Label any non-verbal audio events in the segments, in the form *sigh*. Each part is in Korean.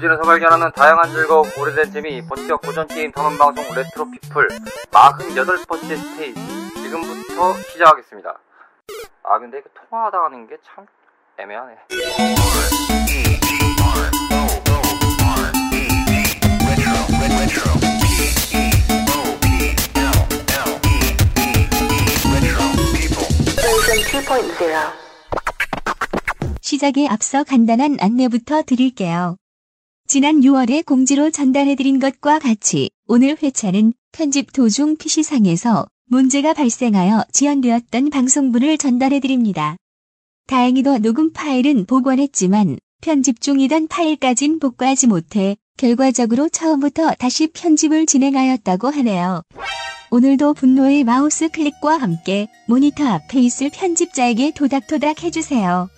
고전에서 발견하는 다양한 즐거움, 오래된 재미, 본격 고전 게임 탐험 방송 레트로 피플 48번째 스테이지 지금부터 시작하겠습니다. 아 근데 이거 통화하다 하는 게 참 애매하네. 시작에 앞서 간단한 안내부터 드릴게요. 지난 6월에 공지로 전달해드린 것과 같이 오늘 회차는 편집 도중 PC상에서 문제가 발생하여 지연되었던 방송분을 전달해드립니다. 다행히도 녹음 파일은 복원했지만 편집 중이던 파일까진 복구하지 못해 결과적으로 처음부터 다시 편집을 진행하였다고 하네요. 오늘도 분노의 마우스 클릭과 함께 모니터 앞에 있을 편집자에게 도닥도닥 해주세요.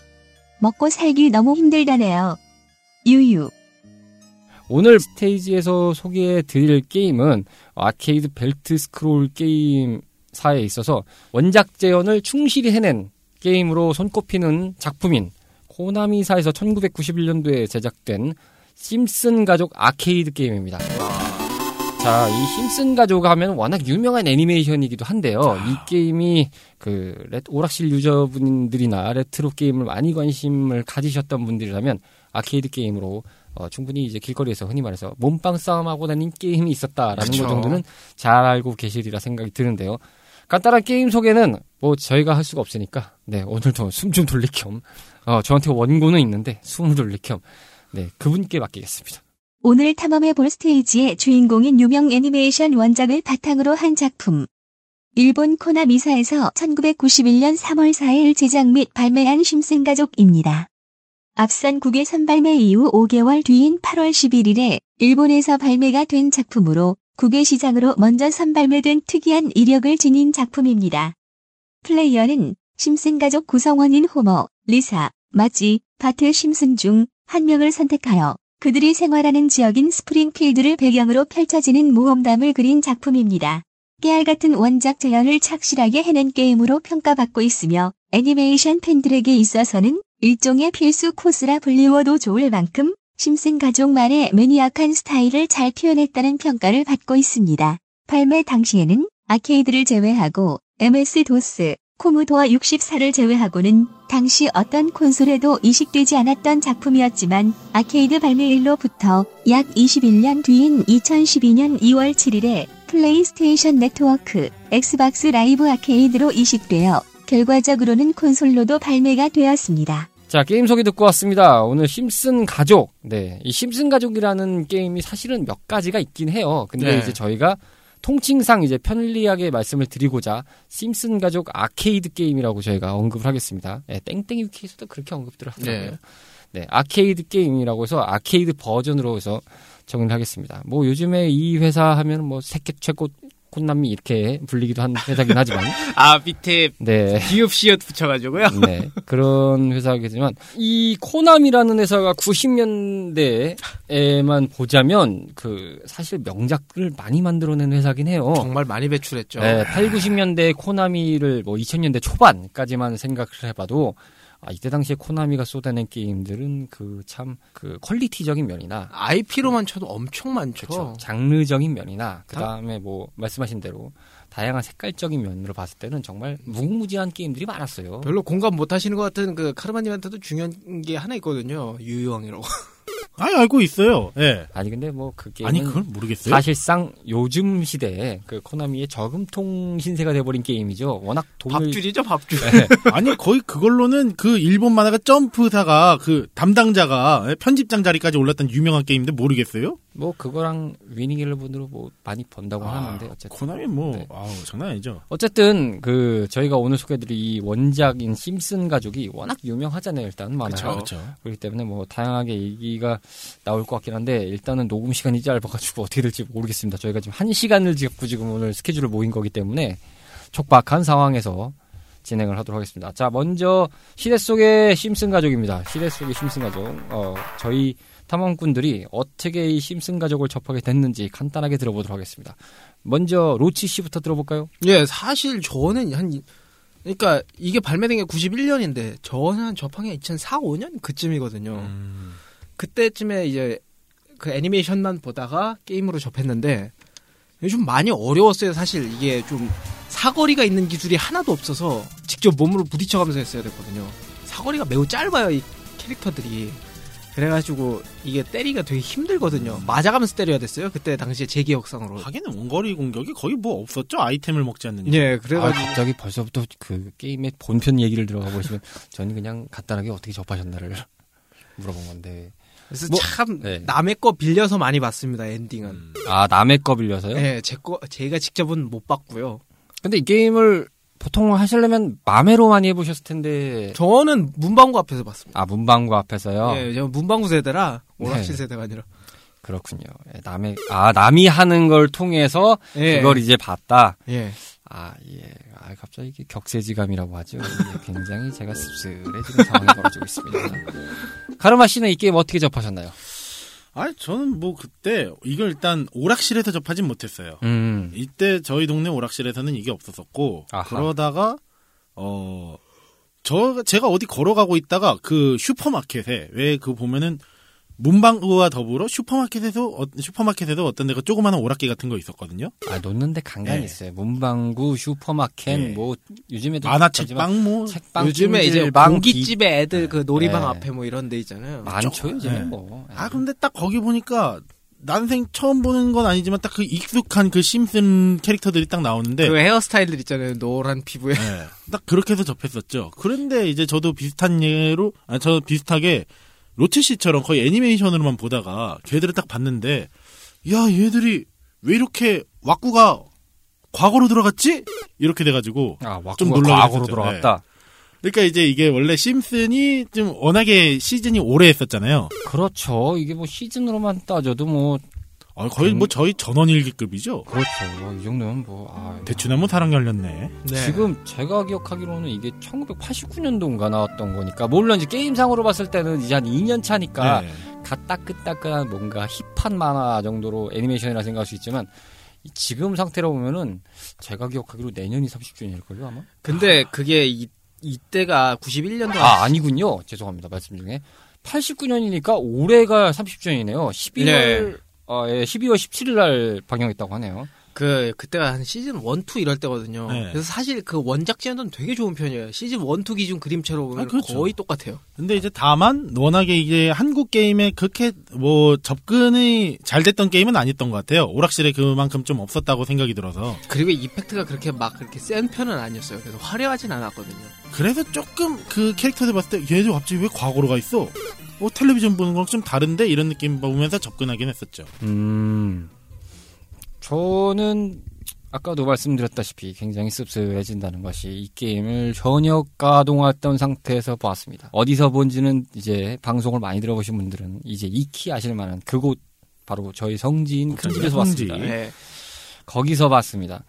먹고 살기 너무 힘들다네요. 유유. 오늘 스테이지에서 소개해 드릴 게임은 아케이드 벨트 스크롤 게임사에 있어서 원작 재현을 충실히 해낸 게임으로 손꼽히는 작품인 코나미사에서 1991년도에 제작된 심슨 가족 아케이드 게임입니다. 자, 이 심슨 가족 하면 워낙 유명한 애니메이션이기도 한데요. 이 게임이 그 레- 오락실 유저분들이나 레트로 게임을 많이 관심을 가지셨던 분들이라면 아케이드 게임으로 어, 충분히 이제 길거리에서 흔히 말해서 몸빵 싸움하고 다닌 게임이 있었다라는 그쵸. 것 정도는 잘 알고 계시리라 생각이 드는데요. 간단한 게임 소개는 뭐 저희가 할 수가 없으니까 네 오늘도 *laughs* 숨 좀 돌릴 겸 어, 저한테 원고는 있는데 숨을 돌릴 겸 네, 그분께 맡기겠습니다. 오늘 탐험해 볼 스테이지의 주인공인 유명 애니메이션 원작을 바탕으로 한 작품. 일본 코나미사에서 1991년 3월 4일 제작 및 발매한 심슨 가족입니다. 앞선 국외 선발매 이후 5개월 뒤인 8월 11일에 일본에서 발매가 된 작품으로 국외 시장으로 먼저 선발매된 특이한 이력을 지닌 작품입니다. 플레이어는 심슨 가족 구성원인 호머, 리사, 마지, 바트 심슨 중 한 명을 선택하여 그들이 생활하는 지역인 스프링필드를 배경으로 펼쳐지는 모험담을 그린 작품입니다. 깨알 같은 원작 재현을 착실하게 해낸 게임으로 평가받고 있으며 애니메이션 팬들에게 있어서는 일종의 필수 코스라 불리워도 좋을 만큼 심슨 가족만의 maniac한 스타일을 잘 표현했다는 평가를 받고 있습니다. 발매 당시에는 아케이드를 제외하고 MS-DOS, 코모도어 64를 제외하고는 당시 어떤 콘솔에도 이식되지 않았던 작품이었지만 아케이드 발매일로부터 약 21년 뒤인 2012년 2월 7일에 플레이스테이션 네트워크, 엑스박스 라이브 아케이드로 이식되어 결과적으로는 콘솔로도 발매가 되었습니다. 자, 게임 소개 듣고 왔습니다. 오늘 심슨 가족. 네. 이 심슨 가족이라는 게임이 사실은 몇 가지가 있긴 해요. 근데 네. 이제 저희가 통칭상 이제 편리하게 말씀을 드리고자 심슨 가족 아케이드 게임이라고 저희가 언급을 하겠습니다. 네, 땡땡이 위키에서도 그렇게 언급들을 하더라고요. 네. 네. 아케이드 게임이라고 해서 아케이드 버전으로 해서 정의를 하겠습니다. 뭐 요즘에 이 회사 하면 뭐 세계 최고 꽃남미 이렇게 불리기도 한 회사긴 하지만 *laughs* 아 밑에 네. 비읍 시읒 붙여가지고요. 네. 그런 회사겠지만, 이 코나미라는 회사가 90년대에만 보자면, 그, 사실 명작을 많이 만들어낸 회사긴 해요. 정말 많이 배출했죠. 네, 8, 90년대 코나미를 뭐 2000년대 초반까지만 생각을 해봐도, 아, 이때 당시에 코나미가 쏟아낸 게임들은 그 참, 그 퀄리티적인 면이나, IP로만 쳐도 엄청 많죠. 그렇죠. 장르적인 면이나 그 다음에 뭐 말씀하신 대로 다양한 색깔적인 면으로 봤을 때는 정말 무궁무진한 게임들이 많았어요. 별로 공감 못 하시는 것 같은 그 카르마님한테도 중요한 게 하나 있거든요. 유유왕이라고. 아니 알고 있어요. 예. 아니 근데 뭐 그 게임은 아니 그걸 모르겠어요. 사실상 요즘 시대에 그 코나미의 저금통 신세가 돼버린 게임이죠. 워낙 돈을 밥줄이죠, 밥줄. 네. *laughs* 아니 거의 그걸로는 그 일본 만화가 점프사가 그 담당자가 예, 편집장 자리까지 올랐던 유명한 게임인데 모르겠어요? 뭐 그거랑 위닝 일레븐으로 뭐 많이 번다고 하는데 어쨌든 코나미 뭐 네. 아우 장난 아니죠. 어쨌든 그 저희가 오늘 소개드릴 이 원작인 심슨 가족이 워낙 유명하잖아요. 일단 만화가 그쵸. 그렇죠. 그렇기 때문에 뭐 다양하게 얘기가 나올 것 같긴 한데 일단은 녹음 시간이 짧아가지고 *laughs* 어떻게 될지 모르겠습니다. 저희가 지금 한 시간을 잡고 지금 오늘 스케줄을 모인 거기 때문에 촉박한 상황에서 진행을 하도록 하겠습니다. 자, 먼저 시대 속의 심슨 가족입니다. 시대 속의 심슨 가족. 어, 저희 탐험꾼들이 어떻게 이 심슨 가족을 접하게 됐는지 간단하게 들어보도록 하겠습니다. 먼저 로치 씨부터 들어볼까요? 예, 사실 저는 한, 그러니까 이게 발매된 게 91년인데, 저는 한 접한 게 2004, 5년? 그쯤이거든요. 음. 그때쯤에 이제 그 애니메이션만 보다가 게임으로 접했는데 좀 많이 어려웠어요. 사실 이게 좀 사거리가 있는 기술이 하나도 없어서 직접 몸으로 부딪혀가면서 했어야 됐거든요. 사거리가 매우 짧아요. 이 캐릭터들이. 그래가지고 이게 때리기가 되게 힘들거든요. 맞아가면서 때려야 됐어요. 그때 당시에 제 기억상으로. 하기는 원거리 공격이 거의 뭐 없었죠. 아이템을 먹지 않는. 예, 아, 그래가지고 갑자기 벌써부터 그 게임의 본편 얘기를 들어가 보시면 *laughs* 저는 그냥 간단하게 어떻게 접하셨나를 *laughs* 물어본 건데. 그래서 뭐, 참 네. 남의 거 빌려서 많이 봤습니다. 엔딩은. 음. 아 남의 거 빌려서요? 예, 제거 제가 직접은 못 봤고요. 근데 이 게임을 보통 하시려면 마매로 많이 해보셨을 텐데. 저는 문방구 앞에서 봤습니다. 아 문방구 앞에서요. 예, 저 문방구 세대라 오락실 네. 세대가 아니라. 그렇군요. 예, 남의 아 남이 하는 걸 통해서 예. 그걸 이제 봤다. 예. 아 예. 아 갑자기 이게 격세지감이라고 하죠. 굉장히 제가 씁쓸해지는 상황이 벌어지고 있습니다. *laughs* 카르마 씨는 이 게임 어떻게 접하셨나요? 아, 저는 뭐 그때 이걸 일단 오락실에서 접하진 못했어요. 음. 이때 저희 동네 오락실에서는 이게 없었었고 아하. 그러다가 어. 저 제가 어디 걸어가고 있다가 그 슈퍼마켓에 왜 그 보면은 문방구와 더불어 슈퍼마켓에서 어, 슈퍼마켓에도 어떤 데가 조그마한 오락기 같은 거 있었거든요. 아 놓는데 간간히 네. 있어요. 문방구, 슈퍼마켓, 네. 뭐 요즘에도 만화 있지만 책방 뭐 책방, 요즘에 이제 공기집에 애들 그 놀이방 네. 앞에 뭐 이런 데 있잖아요. 많죠 요즘에 네. 뭐. 아 근데 딱 거기 보니까 난생 처음 보는 건 아니지만 딱 그 익숙한 그 심슨 캐릭터들이 딱 나오는데 그 헤어스타일들 있잖아요. 노란 피부에. 네, 딱 그렇게 해서 접했었죠. 그런데 이제 저도 비슷한 예로, 아, 저 비슷하게 로치 씨처럼 거의 애니메이션으로만 보다가 걔들을 딱 봤는데, 야, 얘들이 왜 이렇게 왁구가 과거로 들어갔지? 이렇게 돼가지고. 아 좀 놀라게 과거로. 들어갔다. 그러니까 이제 이게 원래 심슨이 좀 워낙에 시즌이 오래 했었잖아요. 그렇죠. 이게 뭐 시즌으로만 따져도 뭐 아, 거의 뭐 저희 전원일기급이죠. 그렇죠. 뭐이 정도면 뭐 아, 대추나무 사랑 열렸네. 네. 지금 제가 기억하기로는 이게 1989년도인가 나왔던 거니까 물론 이제 게임상으로 봤을 때는 이제 한 2년 차니까 네. 다 따끈따끈한 뭔가 힙한 만화 정도로 애니메이션이라 생각할 수 있지만 이 지금 상태로 보면은 제가 기억하기로 내년이 30주년일 걸요 아마? 근데 그게 이, 이때가 91년도 아 아니군요. 죄송합니다 말씀 중에 89년이니까 올해가 30주년이네요. 12월 네. 어, 예, 12월 17일 날 방영했다고 하네요. 그 그때가 한 시즌 1, 2 이럴 때거든요. 네. 그래서 사실 그 원작 지연도는 되게 좋은 편이에요. 시즌 1, 2 기준 그림체로 보면 아, 그렇죠. 거의 똑같아요. 근데 이제 다만 워낙에 이게 한국 게임에 그렇게 뭐 접근이 잘 됐던 게임은 아니었던 것 같아요. 오락실에 그만큼 좀 없었다고 생각이 들어서 그리고 이펙트가 그렇게 막 그렇게 센 편은 아니었어요. 그래서 화려하진 않았거든요. 그래서 조금 그 캐릭터들 봤을 때 얘들 갑자기 왜 과거로 가 있어? 뭐 텔레비전 보는 거랑 좀 다른데 이런 느낌 보면서 접근하긴 했었죠. 음, 저는 아까도 말씀드렸다시피 굉장히 씁쓸해진다는 것이 이 게임을 전혀 가동했던 상태에서 보았습니다. 어디서 본지는 이제 방송을 많이 들어보신 분들은 이제 익히 아실 만한 그곳 바로 저희 성지인 큰 집에서 성지. 봤습니다. 네. 거기서 봤습니다.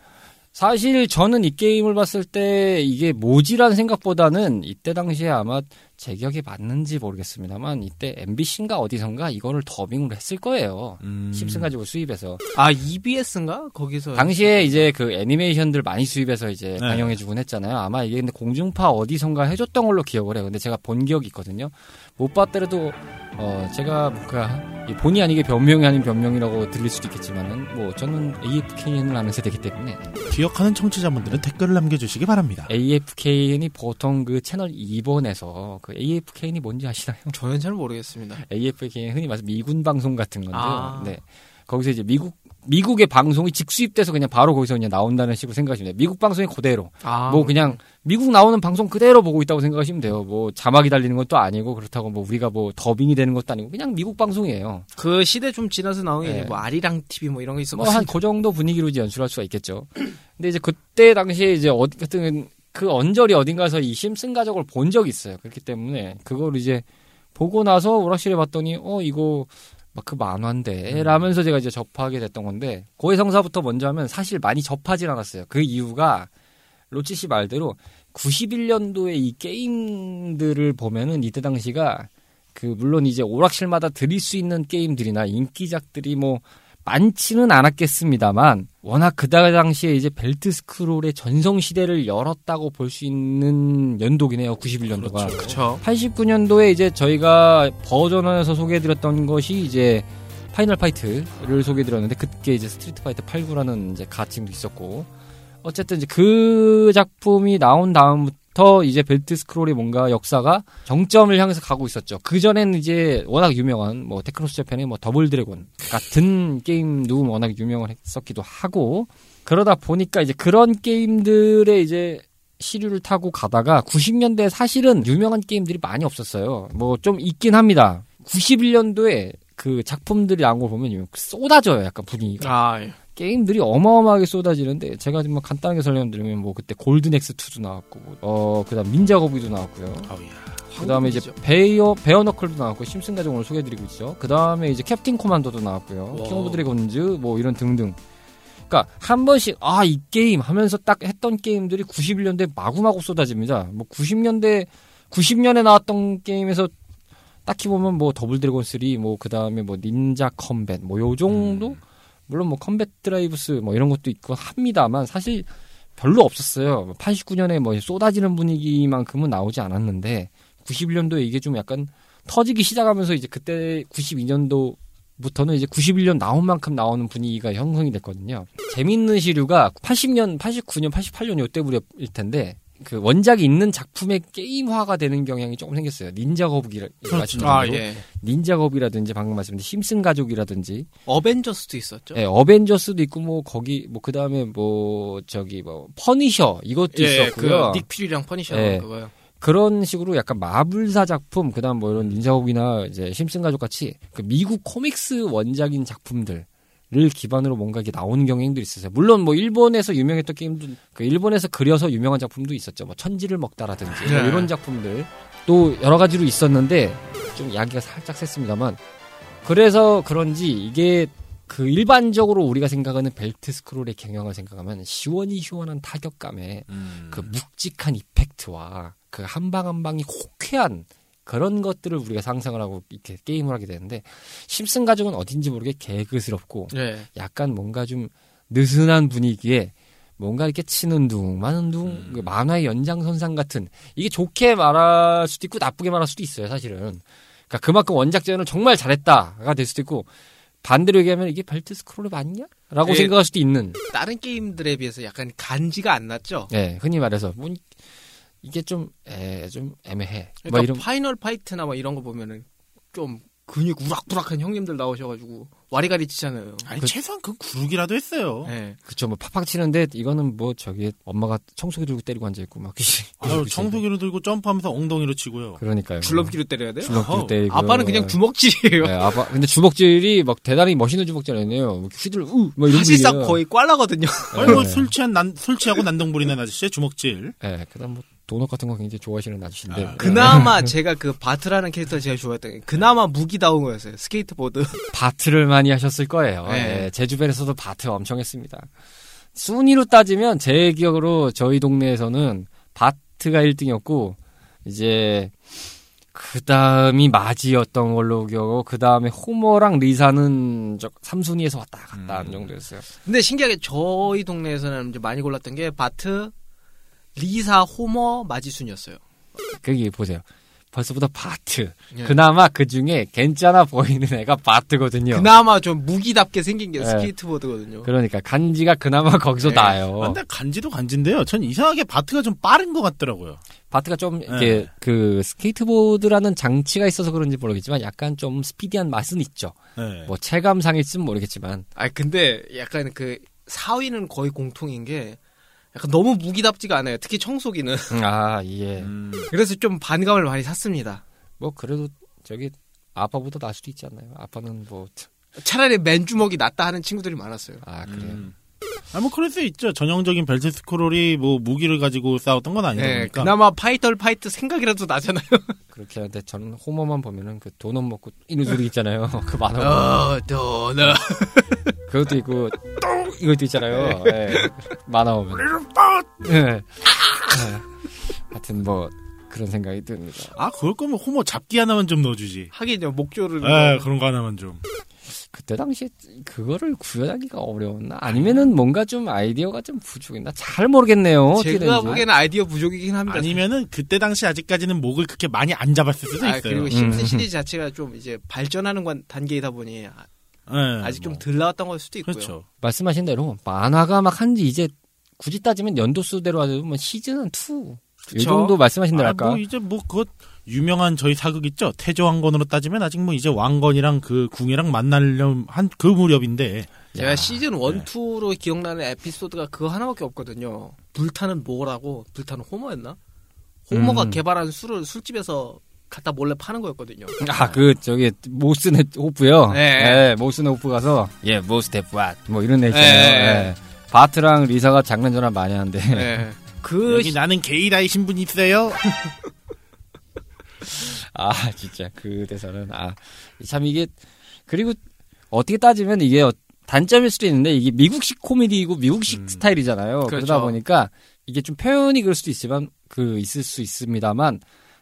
사실 저는 이 게임을 봤을 때 이게 모지란 생각보다는 이때 당시에 아마 제 기억에 맞는지 모르겠습니다만 이때 MBC인가 어디선가 이거를 더빙을 했을 거예요. 음. 심슨 가지고 수입해서 아 EBS인가 거기서 당시에 이제 그 애니메이션들 많이 수입해서 이제 네. 방영해주곤 했잖아요. 아마 이게 근데 공중파 어디선가 해줬던 걸로 기억을 해요. 근데 제가 본 기억이 있거든요. 못 봤더라도 어 제가 뭔가 이 본의 아니게 변명이 아닌 변명이라고 들릴 수도 있겠지만은 뭐 저는 AFKN을 아는 세대이기 때문에 기억하는 청취자분들은 댓글을 남겨주시기 바랍니다. AFKN이 보통 그 채널 2번에서 그 AFKN이 뭔지 아시나요? 저는 잘 모르겠습니다. AFKN 흔히 말해서 미군 방송 같은 건데요. 아. 네. 거기서 이제 미국 미국의 방송이 직수입돼서 그냥 바로 거기서 그냥 나온다는 식으로 생각하시면 돼요. 미국 방송이 그대로. 아, 뭐 그냥 미국 나오는 방송 그대로 보고 있다고 생각하시면 돼요. 뭐 자막이 달리는 것도 아니고 그렇다고 뭐 우리가 뭐 더빙이 되는 것도 아니고 그냥 미국 방송이에요. 그 시대 좀 지나서 나온 게 네. 뭐 아리랑 TV 뭐 이런 거뭐 있었거든요. 한그 정도 분위기로 이제 연출할 수가 있겠죠. 근데 이제 그때 당시에 이제 어디 같은 그 언저리 어딘가에서 이 심슨 가족을 본 적이 있어요. 그렇기 때문에 그걸 이제 보고 나서 오락실에 봤더니 어 이거 막 그 만화인데 라면서 제가 이제 접하게 됐던 건데 고해성사부터 먼저 하면 사실 많이 접하진 않았어요. 그 이유가 로치 씨 말대로 91년도에 이 게임들을 보면은 이때 당시가 그 물론 이제 오락실마다 드릴 수 있는 게임들이나 인기작들이 뭐 많지는 않았겠습니다만 워낙 그 당시에 이제 벨트 스크롤의 전성 시대를 열었다고 볼 수 있는 연도긴 해요. 91년도가. 그렇죠. 89년도에 이제 저희가 버전 one에서 소개해드렸던 것이 이제 파이널 파이트를 소개해드렸는데 그게 이제 스트리트 파이터 89라는 이제 가칭도 있었고 어쨌든 이제 그 작품이 나온 다음부터 이제 벨트 스크롤이 뭔가 역사가 정점을 향해서 가고 있었죠. 그 전에는 이제 워낙 유명한 뭐 테크노스 재팬의 뭐 더블 드래곤 같은 게임도 워낙 유명을 했었기도 하고 그러다 보니까 이제 그런 게임들의 이제 시류를 타고 가다가 90년대 사실은 유명한 게임들이 많이 없었어요. 뭐 좀 있긴 합니다. 91년도에 그 작품들이 나온 걸 보면 쏟아져요. 약간 분위기가. 아, 예. 게임들이 어마어마하게 쏟아지는데 제가 좀 간단하게 설명드리면 뭐 그때 골든액스 2도 나왔고 어 그다음 닌자 거북이도 나왔고요. 그다음에 이제 베어 베어너클도 나왔고 심슨 가족 오늘 소개해드리고 있죠. 그다음에 이제 Captain Commando도 나왔고요. 와. King of Dragons 뭐 이런 등등. 그러니까 한 번씩 아 이 게임 하면서 딱 했던 게임들이 91년대 마구마구 쏟아집니다. 뭐 90년대 90년에 나왔던 게임에서 딱히 보면 뭐 Double Dragon 3, 뭐 그다음에 뭐 Ninja Combat 뭐 요 정도 음. 물론 뭐 Combatribes 뭐 이런 것도 있고 합니다만 사실 별로 없었어요. 89년에 뭐 쏟아지는 분위기만큼은 나오지 않았는데 91년도에 이게 좀 약간 터지기 시작하면서 이제 그때 92년도 부터는 이제 91년 나온 만큼 나오는 분위기가 형성이 됐거든요. 재밌는 시류가 80년, 89년, 88년 요때 무렵일 텐데 그 원작이 있는 작품의 게임화가 되는 경향이 조금 생겼어요. 닌자 거북이라 같은 아, 예. 닌자 거북이라든지 방금 말씀드린 심슨 가족이라든지 어벤져스도 있었죠. 예, 어벤져스도 있고 뭐 거기 뭐 그다음에 뭐 저기 뭐 퍼니셔 이것도 예, 있었고요. 그닉 퓨리랑 퍼니셔 예. 그거요. 그런 식으로 약간 마블사 작품 그다음 뭐 이런 닌자고기나 이제 심슨 가족 같이 그 미국 코믹스 원작인 작품들 을 기반으로 뭔가 이게 나오는 경향도 있었어요. 물론 뭐 일본에서 유명했던 게임도 그 일본에서 그려서 유명한 작품도 있었죠. 뭐 천지를 먹다라든지 뭐 네. 이런 작품들 또 여러 가지로 있었는데 좀 이야기가 살짝 셌습니다만 그래서 그런지 이게 그 일반적으로 우리가 생각하는 벨트 스크롤의 경향을 생각하면 시원히 시원한 타격감에 음. 그 묵직한 이펙트와 그 한 방 한 방이 호쾌한 그런 것들을 우리가 상상을 하고 이렇게 게임을 하게 되는데 심슨 가족은 어딘지 모르게 개그스럽고 예. 약간 뭔가 좀 느슨한 분위기에 뭔가 이렇게 치는 둥 마는 둥 음. 그 만화의 연장선상 같은 이게 좋게 말할 수도 있고 나쁘게 말할 수도 있어요 사실은 그러니까 그만큼 원작 재현을 정말 잘했다가 될 수도 있고 반대로 얘기하면 이게 벨트 스크롤이 맞냐? 라고 예. 생각할 수도 있는 다른 게임들에 비해서 약간 간지가 안 났죠. 네, 흔히 말해서 뭐 이게 좀, 에, 좀 애매해. 그러니까 뭐 이런 Final Fight나 뭐 이런 거 보면은 좀 근육 우락부락한 형님들 나오셔가지고 와리가리 치잖아요. 아니 그- 최소한 그 구르기라도 했어요. 예. 그쵸 뭐 팍팍 치는데 이거는 뭐 저기 엄마가 청소기 들고 때리고 앉아 있고 막 *laughs* 아유, 청소기를 들고 점프하면서 엉덩이로 치고요. 그러니까요. 줄넘기로 때려야 돼요? 줄넘기로. 때리고 아빠는 그냥 주먹질이에요. 네, 아빠 근데 주먹질이 막 대단히 멋있는 주먹질 아니에요. 뭐 휘들 우막 이런 사실상. 거의 꽐라거든요. 아니 뭐 네. 술 취한 난, 술 취하고 난동 부리는 아저씨의 주먹질. 네, 그다음 뭐 도넛 같은 거 굉장히 좋아하시는 아저씨인데 아, 그나마 *laughs* 제가 그 바트라는 캐릭터를 제일 좋아했던 게 그나마 무기다운 거였어요. 스케이트보드. *laughs* 바트를 많이 하셨을 거예요. 네. 예, 제 주변에서도 바트 엄청 했습니다. 순위로 따지면 제 기억으로 저희 동네에서는 바트가 1등이었고 이제 그 다음이 마지였던 걸로 기억하고 그 다음에 호머랑 리사는 저 3순위에서 왔다 갔다 하는 음. 정도였어요. 근데 신기하게 저희 동네에서는 이제 많이 골랐던 게 바트, 리사, 호머, 마지순이었어요. 거기 보세요. 벌써부터 바트. 예. 그나마 그 중에 괜찮아 보이는 애가 바트거든요. 그나마 좀 무기답게 생긴 게 네. 스케이트보드거든요. 그러니까 간지가 그나마 *laughs* 거기서 네. 나요. 근데 간지도 간지인데요. 전 이상하게 바트가 좀 빠른 것 같더라고요. 바트가 좀 이게 네. 그 스케이트보드라는 장치가 있어서 그런지 모르겠지만 약간 좀 스피디한 맛은 있죠. 네. 뭐 체감상일지는 모르겠지만 아 근데 약간 그 4위는 거의 공통인 게 약간 너무 무기답지가 않아요. 특히 청소기는. 아 예. 음, 그래서 좀 반감을 많이 샀습니다. 뭐 그래도 저기 아빠보다 나을 수도 있지 않나요? 아빠는 뭐 차라리 맨주먹이 낫다 하는 친구들이 많았어요. 아 그래요. 음. 아, 뭐, 그럴 수 있죠. 전형적인 벨트 스크롤이 뭐, 무기를 가지고 싸웠던 건 아니다 네, 보니까. 그나마 Final Fight 생각이라도 나잖아요. *laughs* 그렇게 하는데 저는 호머만 보면은 그 도넛 먹고 이는 소리 있잖아요. *laughs* 그 만화 어, 도넛. *laughs* 그것도 있고 똥 이것도 있잖아요. 예. 만화 보면. 예. 예. 하여튼 뭐 그런 생각이 듭니다. 아, 그럴 거면 호모 잡기 하나만 좀 넣어주지. 하긴요, 목조를. 에 그런 거 하나만 좀. 그때 당시에 그거를 구현하기가 어려웠나? 아니면은 뭔가 좀 아이디어가 좀 부족했나? 잘 모르겠네요. 제가. 보기에는 아이디어 부족이긴 합니다. 아니면은, 그때 당시 아직까지는 목을 그렇게 많이 안 잡았을 수도 아, 있어요. 그리고 음. 심슨 시리즈 자체가 좀 이제 발전하는 관- 단계이다 보니 아, 예, 아직 좀 뭐. 덜 나왔던 걸 수도 있고요. 그렇죠. 말씀하신 대로 만화가 막 한지 이제 굳이 따지면 연도 수대로 하자면 시즌 2. 이. 정도 말씀하신 대로 아, 할까? 뭐 이제 뭐 그것 유명한 저희 사극 있죠. 태조왕건으로 따지면 아직 뭐 이제 왕건이랑 그 궁이랑 만나려면 한 그 무렵인데 제가 야, 시즌 1, 2로 기억나는 에피소드가 그거 하나밖에 없거든요. 불타는 모라고 불타는 호머였나? 호머가 음. 개발한 술을 술집에서 갖다 몰래 파는 거였거든요. 아, 그, 저기, 모스네 호프요? 네. 네, 모스네 호프 가서, 예, 모스네 왓. 뭐 이런 애 있잖아요. 네. 예. 바트랑 리사가 장난 전화 많이 하는데. 네. *laughs* 그 여기 나는 게이라이 신분 있어요. *laughs* *laughs* 아, 진짜, 그 대사는, 아, 참 이게, 그리고, 어떻게 따지면 이게 어- 단점일 수도 있는데, 이게 미국식 코미디이고 미국식 음. 스타일이잖아요. 그러다 그렇죠. 보니까, 이게 좀 표현이 그럴 수도 있지만, 그, 있을 수 있습니다만,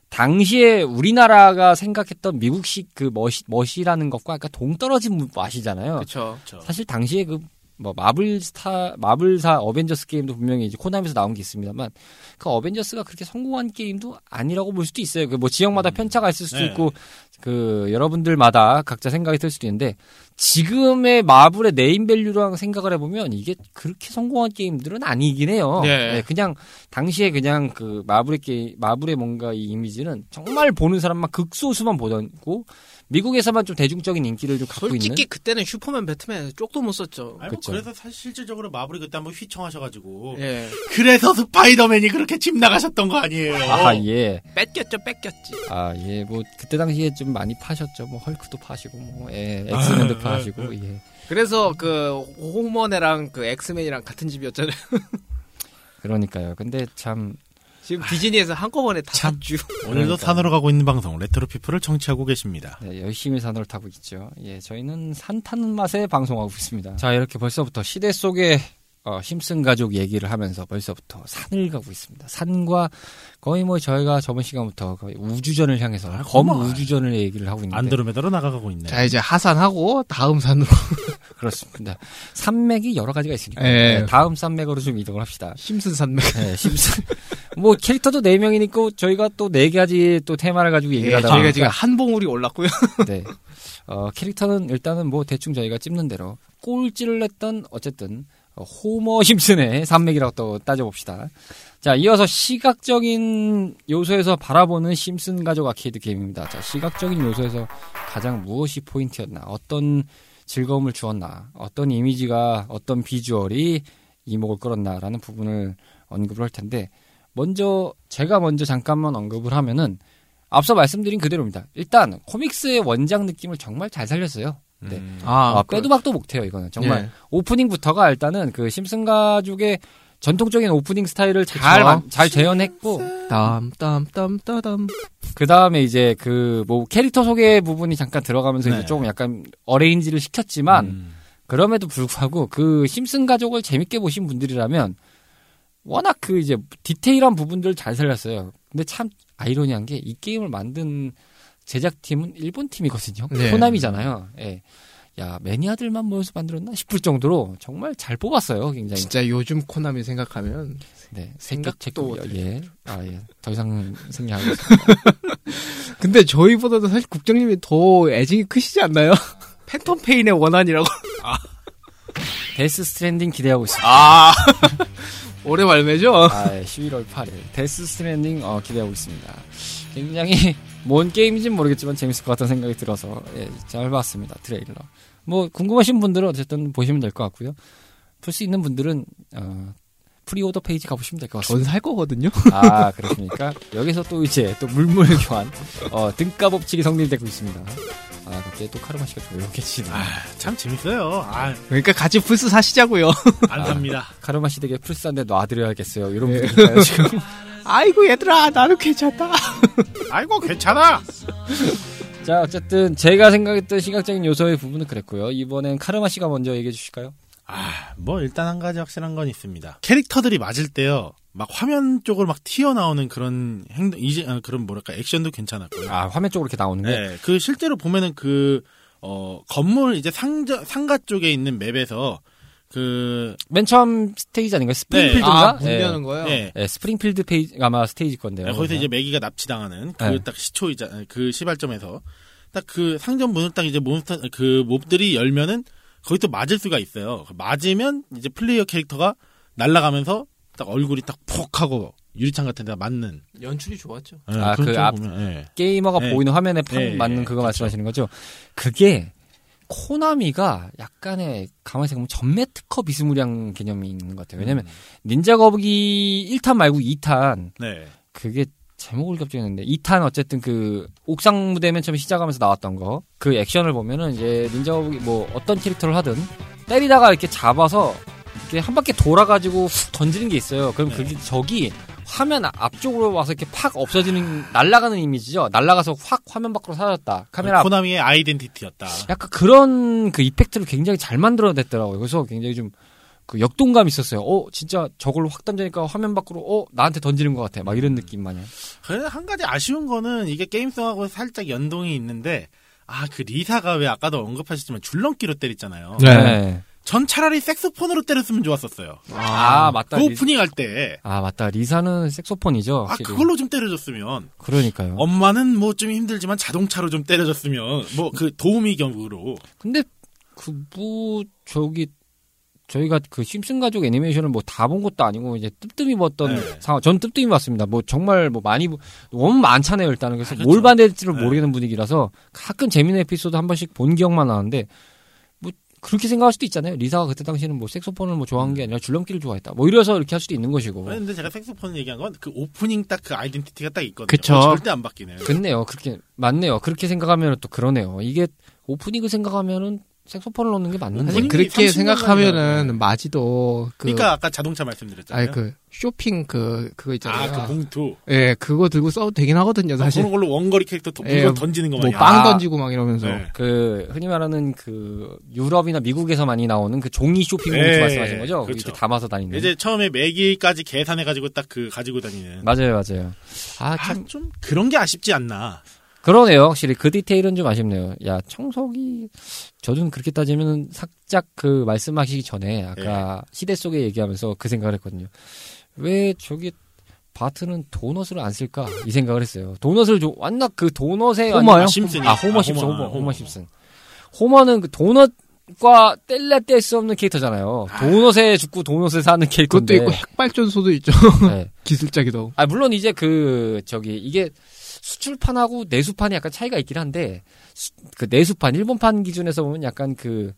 당시에 우리나라가 생각했던 미국식 그 멋이, 멋이라는 것과 약간 동떨어진 맛이잖아요. 그렇죠. 사실 당시에 그 뭐 마블 스타 마블사 어벤져스 게임도 분명히 이제 코나미에서 나온 게 있습니다만 그 어벤져스가 그렇게 성공한 게임도 아니라고 볼 수도 있어요. 그 뭐 지역마다 편차가 있을 수도 네. 있고 그 여러분들마다 각자 생각이 들 수도 있는데 지금의 마블의 네임밸류랑 생각을 해보면 이게 그렇게 성공한 게임들은 아니긴 해요. 네. 그냥 당시에 그냥 그 마블의 게 마블의 뭔가 이 이미지는 정말 보는 사람만 극소수만 보던고 미국에서만 좀 대중적인 인기를 좀 갖고 있는 솔직히 그때는 슈퍼맨, 배트맨 쪽도 못 썼죠. 아니, 뭐. 그래서 사실 실질적으로 마블이 그때 한번 휘청하셔가지고 예. 그래서 스파이더맨이 그렇게 집 나가셨던 거 아니에요? 아, 예. 뺏겼죠, 뺏겼지. 아, 예, 뭐, 그때 당시에 좀 많이 파셨죠. 뭐, 헐크도 파시고, 뭐, 예, 엑스맨도 파시고, 예. 그래서 그 호머네랑 그 엑스맨이랑 같은 집이었잖아요. *laughs* 그러니까요. 근데 참, 지금 디즈니에서 한꺼번에 다 샀죠. *laughs* 오늘도. 산으로 가고 있는 방송 레트로 피플을 청취하고 계십니다. 네, 열심히 산을 타고 있죠. 예, 저희는 산 타는 맛에 방송하고 있습니다. 자, 이렇게 벌써부터 시대 속의 어, 심슨 가족 얘기를 하면서 벌써부터 산을 가고 있습니다. 산과 거의 뭐 저희가 저번 시간부터 거의 우주전을 향해서 아, 검. 우주전을 얘기를 하고 있는데 안드로메다로 나가고 있네. 자, 이제 하산하고 다음 산으로. *laughs* 그렇습니다. 산맥이 여러 가지가 있으니까 예. 네, 다음 산맥으로 좀 이동을 합시다. 심슨 산맥. 네, 심슨. *laughs* 뭐 캐릭터도 네 명이니까 저희가 또 네 가지 또 테마를 가지고 얘기를 예, 하다 저희가 보니까 지금 한 봉우리 올랐고요. *laughs* 네. 어, 캐릭터는 일단은 뭐 대충 저희가 찝는 대로 꼴찌를 냈던 어쨌든 어, 호머 심슨의 산맥이라고 또 따져봅시다. 자, 이어서 시각적인 요소에서 바라보는 심슨 가족 아케이드 게임입니다. 자, 시각적인 요소에서 가장 무엇이 포인트였나? 어떤 즐거움을 주었나? 어떤 이미지가, 어떤 비주얼이 이목을 끌었나라는 부분을 언급을 할 텐데, 먼저, 제가 먼저 잠깐만 언급을 하면은, 앞서 말씀드린 그대로입니다. 일단, 코믹스의 원작 느낌을 정말 잘 살렸어요. 네. 음. 아, 빼도 박도 못해요, 이거는. 정말. 예. 오프닝부터가 일단은 그 심슨 가족의 전통적인 오프닝 스타일을 잘, 그쵸. 만- 잘 재현했고, 땀땀땀땀땀. 그 다음에 이제 그 뭐 캐릭터 소개 부분이 잠깐 들어가면서 이제 네. 조금 약간 어레인지를 시켰지만, 음. 그럼에도 불구하고 그 심슨 가족을 재밌게 보신 분들이라면, 워낙 그 이제 디테일한 부분들을 잘 살렸어요. 근데 참 아이러니한 게 이 게임을 만든 제작팀은 일본 팀이거든요. 네. 호남이잖아요. 예. 야, 매니아들만 모여서 만들었나 싶을 정도로 정말 잘 뽑았어요, 굉장히. 진짜 요즘 코나미 생각하면 네, 생각도 생각도 예. 아, 예. 더 이상 *laughs* 생략하겠습니다. 근데 저희보다도 사실 국장님이 더 애증이 크시지 않나요? *laughs* Phantom Pain의 원한이라고. *laughs* Death Stranding 기대하고 있습니다. 아. 올해 발매죠? 아, 예, 11월 8일. Death Stranding 어, 기대하고 있습니다. 굉장히 뭔 게임인지는 모르겠지만 재밌을 것 같다는 생각이 들어서 예, 잘 봤습니다. 트레일러. 뭐 궁금하신 분들은 어쨌든 보시면 될 것 같고요. 풀 수 있는 분들은 어, pre-order 페이지 가보시면 될 것 같습니다. 전 살 거거든요. 아, 그렇습니까? 여기서 또 이제 또 물물 교환, 어, 등가 법칙이 성립되고 있습니다. 아, 갑자기 또 카르마 씨가 조용해지네. 아, 참 재밌어요. 아, 그러니까 같이 플스 사시자고요. 안 삽니다. 카르마 씨 댁에 플스한테 놔드려야겠어요. 이런 예. 분들이니까요, 지금. *laughs* 아이고 얘들아 나는 괜찮다. *laughs* 아이고, 괜찮아! 자, 어쨌든 제가 생각했던 시각적인 요소의 부분은 그랬고요. 이번엔 카르마 씨가 먼저 얘기해 주실까요? 아, 뭐 일단 한 가지 확실한 건 있습니다. 캐릭터들이 맞을 때요. 막 화면 쪽으로 막 튀어나오는 그런 행동, 이제, 아, 그런 뭐랄까, 액션도 괜찮았고요. 아, 화면 쪽으로 이렇게 나오는 게. 네, 그 실제로 보면은 그, 어, 건물 이제 상자, 상가 쪽에 있는 맵에서 그, 맨 처음 스테이지 아닌가요? 스프링필드인가? 아, 문 예. 여는 거요. 예. 예, 스프링필드 페이지 아마 스테이지 건데요. 거기서 이제 매기가 납치당하는 그 네. 딱 시초이자, 그 시발점에서 딱 그 상점 문을 딱 이제 몬스터 그 몹들이 열면은 거기 또 맞을 수가 있어요. 맞으면 이제 플레이어 캐릭터가 날아가면서 딱 얼굴이 딱 푹 하고 유리창 같은 데다 맞는. 연출이 좋았죠. 예, 아, 그런 그쪽 앞- 보면, 예. 게이머가 네. 보이는 화면에 팍 네, 맞는 네, 그거 그렇죠. 말씀하시는 거죠. 그게 코나미가 약간의 가만히 생각하면 전매 특허 비스무리한 개념이 있는 것 같아요. 왜냐면 닌자 거북이 1탄 말고 2탄 네. 그게 제목을 갑자기 했는데 2탄 어쨌든 그 옥상 무대 맨 처음에 시작하면서 나왔던 거 그 액션을 보면은 이제 닌자 거북이 뭐 어떤 캐릭터를 하든 때리다가 이렇게 잡아서 이렇게 한 바퀴 돌아가지고 훅 던지는 게 있어요. 그럼 네. 그게 저기 화면 앞쪽으로 와서 이렇게 팍 없어지는 날아가는 이미지죠. 날아가서 확 화면 밖으로 사라졌다. 카메라 앞- 코나미의 아이덴티티였다. 약간 그런 그 이펙트를 굉장히 잘 만들어냈더라고요. 그래서 굉장히 좀 그 역동감 이 있었어요. 어, 진짜 저걸로 확 던지니까 화면 밖으로 어, 나한테 던지는 것 같아. 막 이런 느낌 마냥. 그래 한 가지 아쉬운 거는 이게 게임성하고 살짝 연동이 있는데 아 그 리사가 왜 아까도 언급하셨지만 줄넘기로 때렸잖아요. 네. 전 차라리 색소폰으로 때렸으면 좋았었어요. 아, 맞다. 그 리- 오프닝 할 때. 아, 맞다. 리사는 색소폰이죠. 아 확실히. 그걸로 좀 때려줬으면 그러니까요. 엄마는 뭐 좀 힘들지만 자동차로 좀 때려줬으면 뭐 그 도우미 경우로 근데 그 뭐 저기 저희가 그 심슨 가족 애니메이션을 뭐 다 본 것도 아니고 이제 뜸뜸이 봤던 네. 상황. 전 뜸뜸이 봤습니다. 뭐 정말 뭐 많이 보- 너무 많잖아요. 일단은 그래서 아, 그렇죠. 뭘 봐야 될지를 네. 모르겠는 분위기라서 가끔 재밌는 에피소드 한 번씩 본 기억만 나는데 뭐 그렇게 생각할 수도 있잖아요. 리사가 그때 당시에는 뭐 색소폰을 뭐 좋아한 게 아니라 줄넘기를 좋아했다. 뭐 이래서 이렇게 할 수도 있는 것이고. 그런데 제가 색소폰 얘기한 건 그 오프닝 딱 그 아이덴티티가 딱 있거든요. 그쵸. 절대 안 바뀌네요. 그렇네요. 그렇게 맞네요. 그렇게 생각하면 또 그러네요. 이게 오프닝을 생각하면은 색소폰을 넣는 게 맞는데. 사실 그렇게 30년 생각하면은 전이라고. 마지도 그 그러니까 아까 자동차 말씀드렸잖아요. 아니 그 쇼핑 그 그거 있잖아요. 아, 그 봉투. 예, 그거 들고 써도 되긴 하거든요, 사실. 그런 걸로 원거리 캐릭터 도- 예, 물건 던지는 거뭐 마냥. 빵 아. 던지고 막 이러면서. 네. 그 흔히 말하는 그 유럽이나 미국에서 많이 나오는 그 종이 쇼핑 봉투 네, 말씀하신 거죠? 그렇죠. 이렇게 담아서 다니는. 이제 처음에 매기까지 계산해 가지고 딱 그 가지고 다니는. 맞아요, 맞아요. 아, 참 아, 좀 그런 게 아쉽지 않나. 그러네요. 확실히 그 디테일은 좀 아쉽네요. 야, 청소기 저는 그렇게 따지면 살짝 그 말씀하시기 전에 아까 시대 속에 얘기하면서 그 생각을 했거든요. 왜 저기 바트는 도넛을 안 쓸까? 이 생각을 했어요. 도넛을 줘, 완나 그 도넛에 호머요? 아, 심슨이. 아, 호머 아, 심슨, 호머, 호머, 호머. 심슨. 호머는 그 도넛 과 뗄래 뗄 수 없는 캐릭터잖아요. 도넛에 죽고 도넛에 사는 그것도 캐릭터인데. 있고 핵발전소도 있죠. *laughs* 네. 기술자기도. 아, 물론 이제 그, 저기, 이게 수출판하고 내수판이 약간 차이가 있긴 한데, 수- 그 내수판, 일본판 기준에서 보면 약간 그,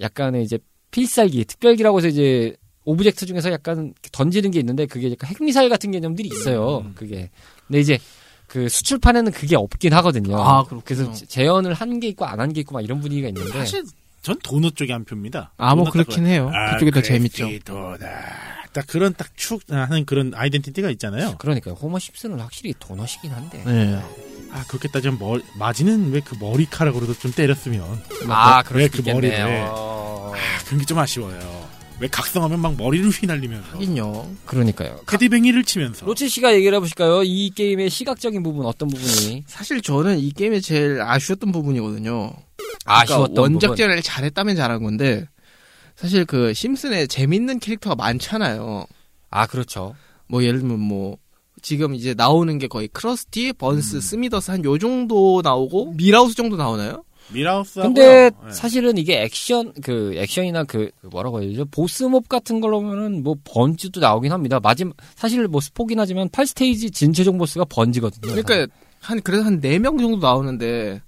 약간의 이제 필살기, 특별기라고 해서 이제 object 중에서 약간 던지는 게 있는데, 그게 약간 핵미사일 같은 개념들이 있어요. 음. 그게. 근데 이제 그 수출판에는 그게 없긴 하거든요. 아. 그래서 제- 재현을 한 게 있고 안 한 게 있고 막 이런 분위기가 있는데. 사실 전 도넛 쪽에 한 표입니다. 아, 뭐 그렇긴 딱 해요. 아, 그쪽이 더 재밌죠. 도넛. 딱 그런 딱 축 하는 그런 아이덴티티가 있잖아요. 그러니까요. 호머 심슨은 확실히 도넛이긴 한데. 네. 아 그렇게 따지면 머리, 마지는 왜 그 머리카락으로도 좀 때렸으면 아, 왜 그럴 수도 그. 머리를. 어... 아, 그런 게 좀 아쉬워요. 왜 각성하면 막 머리를 휘날리면서 하긴요. 그러니까요. 테디뱅이를 치면서 로치 씨가 얘기를 해보실까요? 이 게임의 시각적인 부분 어떤 부분이 사실 저는 이 게임에 제일 아쉬웠던 부분이거든요. 아쉬웠던 그러니까 원작 부분? 제를 잘했다면 잘한 건데 사실 그 심슨에 재밌는 캐릭터가 많잖아요. 아 그렇죠. 뭐 예를 들면 뭐 지금 이제 나오는 게 거의 크러스티, 번스, 스미더스 한 요 정도 나오고 밀하우스 정도 나오나요? 밀하우스하고 근데 사실은 이게 액션 그 액션이나 그 뭐라고 해야 되죠? boss mob 같은 걸로 보면은 뭐 번즈도 나오긴 합니다. 마지막 사실 뭐 스포긴 하지만 8스테이지 진최종 보스가 번즈거든요. 그러니까 한 그래도 한 네 명 정도 나오는데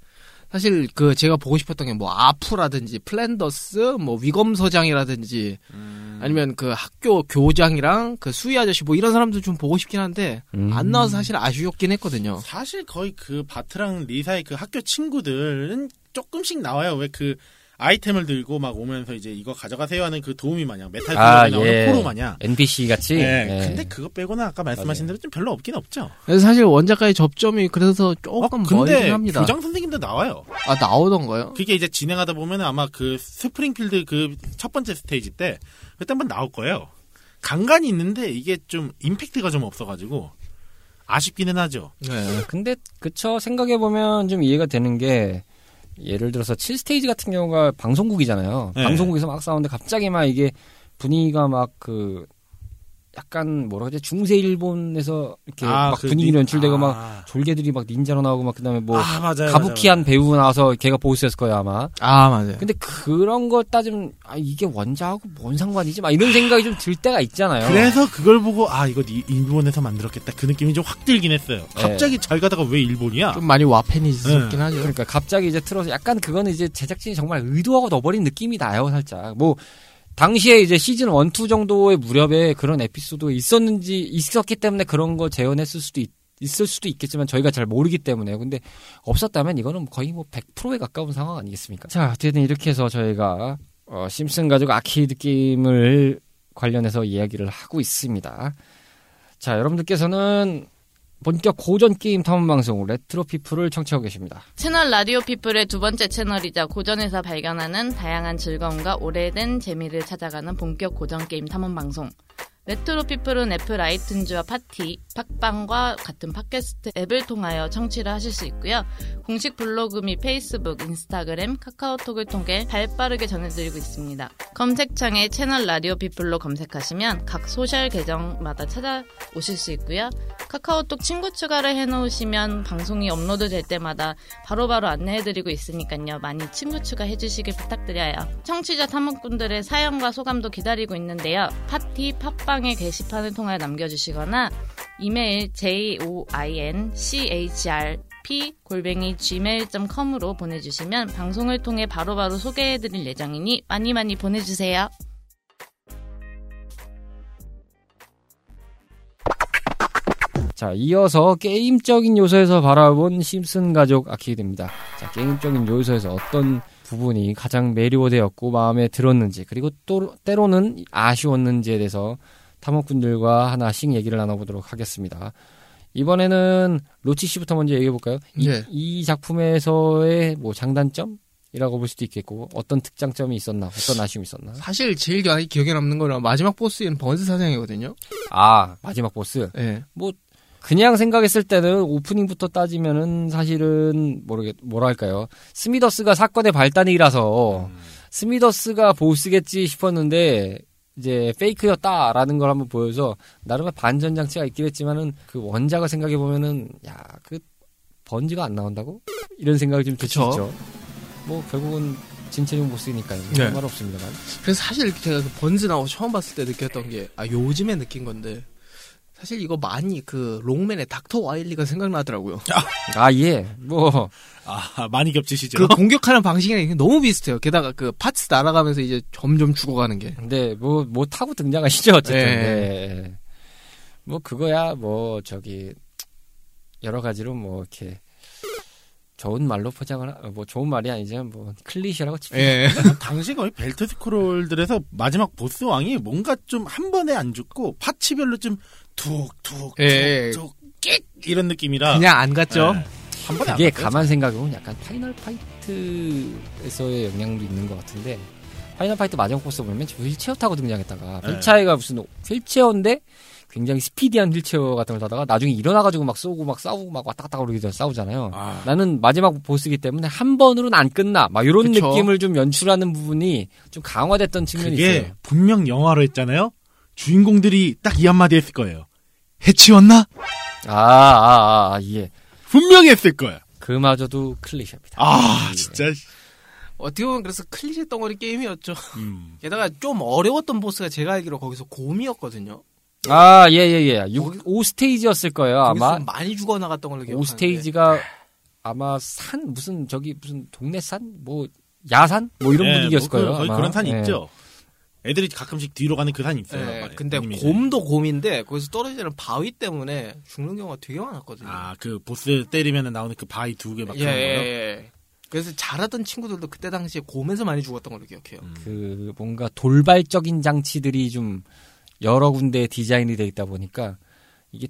사실 그 제가 보고 싶었던 게 뭐 아푸라든지 플랜더스, 뭐 위검서장이라든지 음. 아니면 그 학교 교장이랑 그 수희 아저씨 뭐 이런 사람들 좀 보고 싶긴 한데 음. 안 나와서 사실 아쉬웠긴 했거든요. 사실 거의 그 바트랑 리사의 그 학교 친구들은 조금씩 나와요. 왜 그 아이템을 들고 막 오면서 이제 이거 가져가세요 하는 그 도우미 마냥 메탈 아, 나오는 예. 포로 마냥. NPC 같이. 네. 예. 근데 그거 빼고는 아까 말씀하신 대로 좀 별로 없긴 없죠. 사실 원작과의 접점이 그래서 어, 조금 근데 멀긴 합니다. 교장 선생님도 나와요. 아 나오던가요? 그게 이제 진행하다 보면 아마 그 스프링필드 그 첫 번째 스테이지 때 그때 한번 나올 거예요. 간간이 있는데 이게 좀 임팩트가 좀 없어가지고 아쉽기는 하죠. 네. 근데 그쵸 생각해 보면 좀 이해가 되는 게 예를 들어서 7스테이지 같은 경우가 방송국이잖아요. 네. 방송국에서 막 싸우는데 갑자기 막 이게 분위기가 막 그 약간 뭐라 그러지 중세 일본에서 이렇게 아, 막 그 분위기로 닌- 연출되고 아. 막 졸개들이 막 닌자로 나오고 막 그다음에 뭐 아, 맞아요. 가부키한 배우 나와서 걔가 보스였을 거예요 아마. 아 맞아요. 근데 그런 걸 따지면 아 이게 원작하고 뭔 상관이지? 막 이런 생각이 좀 들 때가 있잖아요. 그래서 그걸 보고 아 이거 이- 일본에서 만들었겠다 그 느낌이 좀 확 들긴 했어요. 네. 갑자기 잘 가다가 왜 일본이야? 좀 많이 와페니스럽긴 하죠. 그러니까 갑자기 이제 틀어서 약간 그거는 이제 제작진이 정말 의도하고 넣어버린 느낌이 나요 살짝. 뭐 당시에 이제 시즌 1, 2 정도의 무렵에 그런 에피소드 있었는지 있었기 때문에 그런 거 재현했을 수도 있, 있을 수도 있겠지만 저희가 잘 모르기 때문에 근데 없었다면 이거는 거의 뭐 100%에 가까운 상황 아니겠습니까? 자 어쨌든 이렇게 해서 저희가 어, 심슨 가족 아케이드 게임을 관련해서 이야기를 하고 있습니다. 자 여러분들께서는 본격 고전 게임 탐험 방송 레트로 피플을 청취하고 계십니다. 채널 라디오 피플의 두 번째 채널이자 고전에서 발견하는 다양한 즐거움과 오래된 재미를 찾아가는 본격 고전 게임 탐험 방송. 레트로 피플은 애플 아이튠즈와 파티, 팟빵과 같은 팟캐스트 앱을 통하여 청취를 하실 수 있고요. 공식 블로그 및 페이스북, 인스타그램, 카카오톡을 통해 발빠르게 전해드리고 있습니다. 검색창에 채널 라디오 피플로 검색하시면 각 소셜 계정마다 찾아오실 수 있고요. 카카오톡 친구 추가를 해놓으시면 방송이 업로드 될 때마다 바로바로 안내해드리고 있으니까요. 많이 친구 추가해주시길 부탁드려요. 청취자 탐험꾼들의 사연과 소감도 기다리고 있는데요. 파티 팟빵 의 게시판을 통해 남겨주시거나 이메일 joinchr 골뱅이 gmail.com으로 보내주시면 방송을 통해 바로바로 소개해드릴 예정이니 많이 많이 보내주세요. 자, 이어서 게임적인 요소에서 바라본 심슨 가족 아케이드입니다. 자, 게임적인 요소에서 어떤 부분이 가장 매료되었고 마음에 들었는지, 그리고 또 때로는 아쉬웠는지에 대해서 탐험꾼들과 하나씩 얘기를 나눠보도록 하겠습니다. 이번에는 로치 씨부터 먼저 얘기해 볼까요? 이, 네. 이 작품에서의 뭐 장단점이라고 볼 수도 있겠고 어떤 특장점이 있었나, 어떤 아쉬움이 있었나? 사실 제일 기억에 남는 거는 마지막 보스인 번스 사장이거든요. 아, 마지막 보스. 예. 그냥 생각했을 때는 오프닝부터 따지면은 사실은 모르겠 뭐랄까요 스미더스가 사건의 발단이라서 스미더스가 보스겠지 싶었는데 이제 fake였다라는 걸 한번 보여서 나름의 반전 장치가 있긴 했지만은 그 원작을 생각해 보면은 야 그 번즈가 안 나온다고 이런 생각이 좀 들 수 그쵸. 있죠. 뭐 결국은 진최종 보스니까요. 네. 상관 없습니다만. 그래서 사실 제가 그 번즈 나오고 처음 봤을 때 느꼈던 게, 아, 요즘에 느낀 건데, 사실 이거 많이 그 롱맨의 닥터 와일리가 생각나더라고요. 아 예, 뭐 아 많이 겹치시죠? 그 공격하는 방식이랑 너무 비슷해요. 게다가 그 파츠 날아가면서 이제 점점 죽어가는 게. 근데 뭐뭐 타고 등장하시죠 어쨌든. 네. 네. 뭐 그거야 뭐 저기 여러 가지로 뭐 이렇게 좋은 말로 포장을 하- 뭐 좋은 말이 아니지만 뭐 클리셰라고 칩시다. 예. 당시 거의 벨트 스크롤들에서 마지막 보스 왕이 뭔가 좀 한 번에 안 죽고 파츠별로 좀 툭툭 예. 툭툭 끽 이런 느낌이라 그냥 안 갔죠. 네. 한 번에 갔어요. 가만 생각해보면 약간 파이널 파이트에서의 영향도 있는 것 같은데 파이널 파이트 마지막 보스 보면 휠체어 타고 등장했다가 네. 휠체어가 무슨 휠체어인데 굉장히 스피디한 휠체어 같은 걸 타다가 나중에 일어나가지고 막 쏘고 막 싸우고 막 왔다 갔다 그러기 전에 싸우잖아요. 아, 나는 마지막 보스이기 때문에 한 번으로는 안 끝나. 막 이런 그쵸. 느낌을 좀 연출하는 부분이 좀 강화됐던 측면이 그게 있어요. 분명 영화로 했잖아요. 주인공들이 딱 이 한마디 했을 거예요. 해치웠나? 아, 아, 아, 예. 분명히 했을 거야. 그마저도 클리셰입니다. 아 예. 진짜. 어떻게 보면 그래서 클리셰 덩어리 게임이었죠. 음. *laughs* 게다가 좀 어려웠던 보스가 제가 알기로 거기서 곰이었거든요. 아, 예, 예, 예. 6, 5스테이지였을 거예요, 아마. 많이 죽어나갔던 걸로 기억하는데. 5스테이지가 아마 산, 무슨, 저기, 무슨 동네 산? 뭐, 야산? 뭐 이런 네, 분위기였을 뭐 그- 거예요. 거의 아마. 그런 산이 예. 있죠. 애들이 가끔씩 뒤로 가는 그 산이 있어요. 예, 말에. 근데 애니메이션에. 곰도 곰인데 거기서 떨어지는 바위 때문에 죽는 경우가 되게 많았거든요. 아, 그 보스 때리면 나오는 그 바위 두 개막 예, 그런 예, 거요? 예. 그래서 잘하던 친구들도 그때 당시에 곰에서 많이 죽었던 걸로 기억해요. 음. 그, 뭔가 돌발적인 장치들이 좀 여러 군데 디자인이 돼 있다 보니까 이게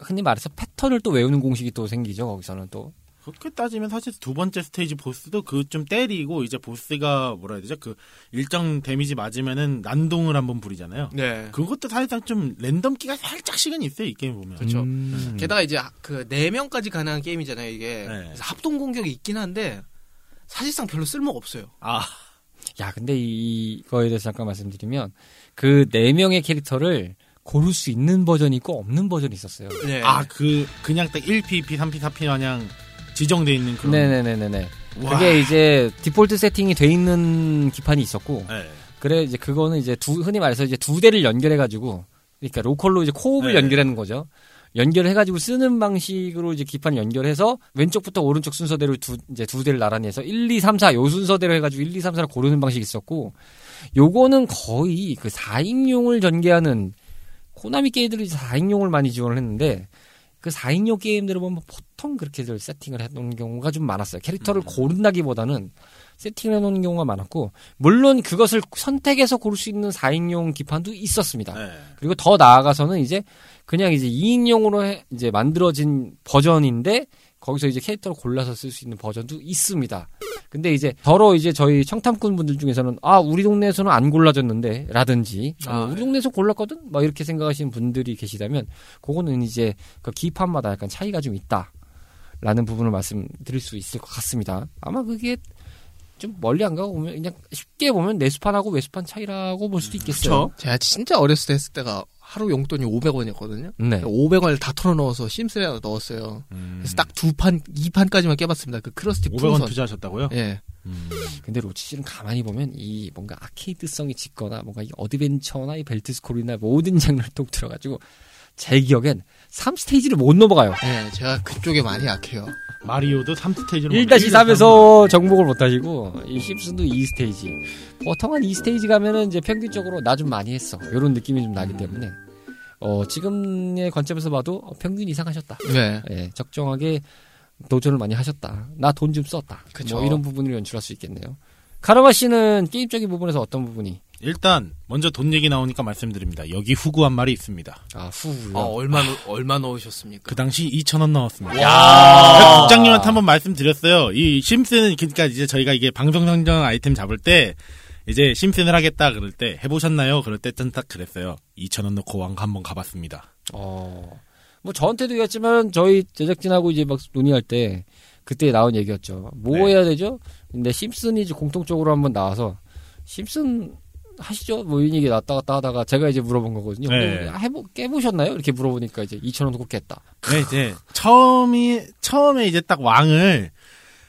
흔히 말해서 패턴을 또 외우는 공식이 또 생기죠, 거기서는 또. 그렇게 따지면 사실 두 번째 스테이지 보스도 그 좀 때리고 이제 보스가 뭐라 해야 되죠? 그 일정 데미지 맞으면은 난동을 한번 부리잖아요. 네. 그것도 사실상 좀 랜덤기가 살짝씩은 있어요 이 게임 보면. 그쵸. 음. 게다가 이제 그 네 명까지 가능한 게임이잖아요, 이게. 네. 그래서 합동 공격이 있긴 한데 사실상 별로 쓸모가 없어요. 아, 야, 근데 이- 이거에 대해서 잠깐 말씀드리면 그 네 명의 캐릭터를 고를 수 있는 버전이 있고 없는 버전이 있었어요. 네. 아, 그, 그냥 딱 1P, 2P, 3P, 4P 마냥 지정돼 있는 그런. 네네네네네. 와. 그게 이제 디폴트 세팅이 돼 있는 기판이 있었고, 네. 그래 이제 그거는 이제 두 흔히 말해서 이제 두 대를 연결해 가지고 그러니까 로컬로 이제 코업을 네. 연결하는 거죠. 연결해 가지고 쓰는 방식으로 이제 기판 연결해서 왼쪽부터 오른쪽 순서대로 두 이제 두 대를 나란히 해서 1, 2, 3, 4 요 순서대로 해 가지고 1, 2, 3, 4를 고르는 방식이 있었고 요거는 거의 그 4인용을 전개하는 코나미 게임들이 4인용을 많이 지원을 했는데 그 4인용 게임들을 보면 보통 그렇게들 세팅을 해놓은 경우가 좀 많았어요. 캐릭터를 고른다기보다는 세팅을 해놓는 경우가 많았고 물론 그것을 선택해서 고를 수 있는 4인용 기판도 있었습니다. 네. 그리고 더 나아가서는 이제 그냥 이제 2인용으로 해- 이제 만들어진 버전인데 거기서 이제 캐릭터를 골라서 쓸 수 있는 버전도 있습니다. 근데 이제 더러 이제 저희 청탐꾼 분들 중에서는 아 우리 동네에서는 안 골라졌는데 라든지 아, 어, 우리 동네에서 골랐거든 막 이렇게 생각하시는 분들이 계시다면 그거는 이제 그 기판마다 약간 차이가 좀 있다라는 부분을 말씀드릴 수 있을 것 같습니다. 아마 그게 좀 멀리 안 가고 보면 그냥 쉽게 보면 내수판하고 외수판 차이라고 볼 수도 있겠어요. 제가 진짜 어렸을 때 했을 때가 하루 용돈이 500원이었거든요. 네. 500원을 다 털어 넣어서 심스에 넣었어요. 음. 그래서 딱 두 판, 2판까지만 깨봤습니다. 그 크러스티 500원 풍선. 투자하셨다고요? 예. 음. 근데 로치 씨는 가만히 보면 이 뭔가 아케이드성이 짙거나 뭔가 이 어드벤처나 이 belt scroll이나 모든 장르를 통틀어가지고 제 기억엔 3스테이지를 못 넘어가요. 예, 제가 그쪽에 많이 약해요. 마리오도 3스테이지로 1-3에서 정복을 못 하시고 이 심슨도 2스테이지. 보통 한 2스테이지 가면은 이제 평균적으로 나 좀 많이 했어. 이런 느낌이 좀 나기 때문에 어 지금의 관점에서 봐도 어, 평균 이상 하셨다. 네. 예, 적정하게 도전을 많이 하셨다. 나 돈 좀 썼다. 그쵸. 뭐 이런 부분을 연출할 수 있겠네요. 카르마 씨는 게임적인 부분에서 어떤 부분이? 일단 먼저 돈 얘기 나오니까 말씀드립니다. 여기 후구한 말이 있습니다. 아, 후요. 아, 얼마, 넣- 얼마 넣으셨습니까? 그 당시 2,000원 나왔습니다. 야. 제가 국장님한테 한번 말씀드렸어요. 이 심슨은 그러니까 이제 저희가 이게 방송 상정 아이템 잡을 때 이제 심슨을 하겠다 그럴 때 해보셨나요? 그럴 때딱 그랬어요. 2,000원 넣고 왕 한번 가봤습니다. 어. 뭐 저한테도 얘기했지만 저희 제작진하고 이제 막 논의할 때 그때 나온 얘기였죠. 뭐 네. 해야 되죠? 근데 심슨이 이제 공통적으로 한번 나와서 심슨 하시죠? 뭐 이런 얘기 났다 갔다 하다가 제가 이제 물어본 거거든요. 네. 근데 해보 깨보셨나요? 이렇게 물어보니까 이제 2천 원 놓고 깼다. 네, 이제 처음이 처음에 이제 딱 왕을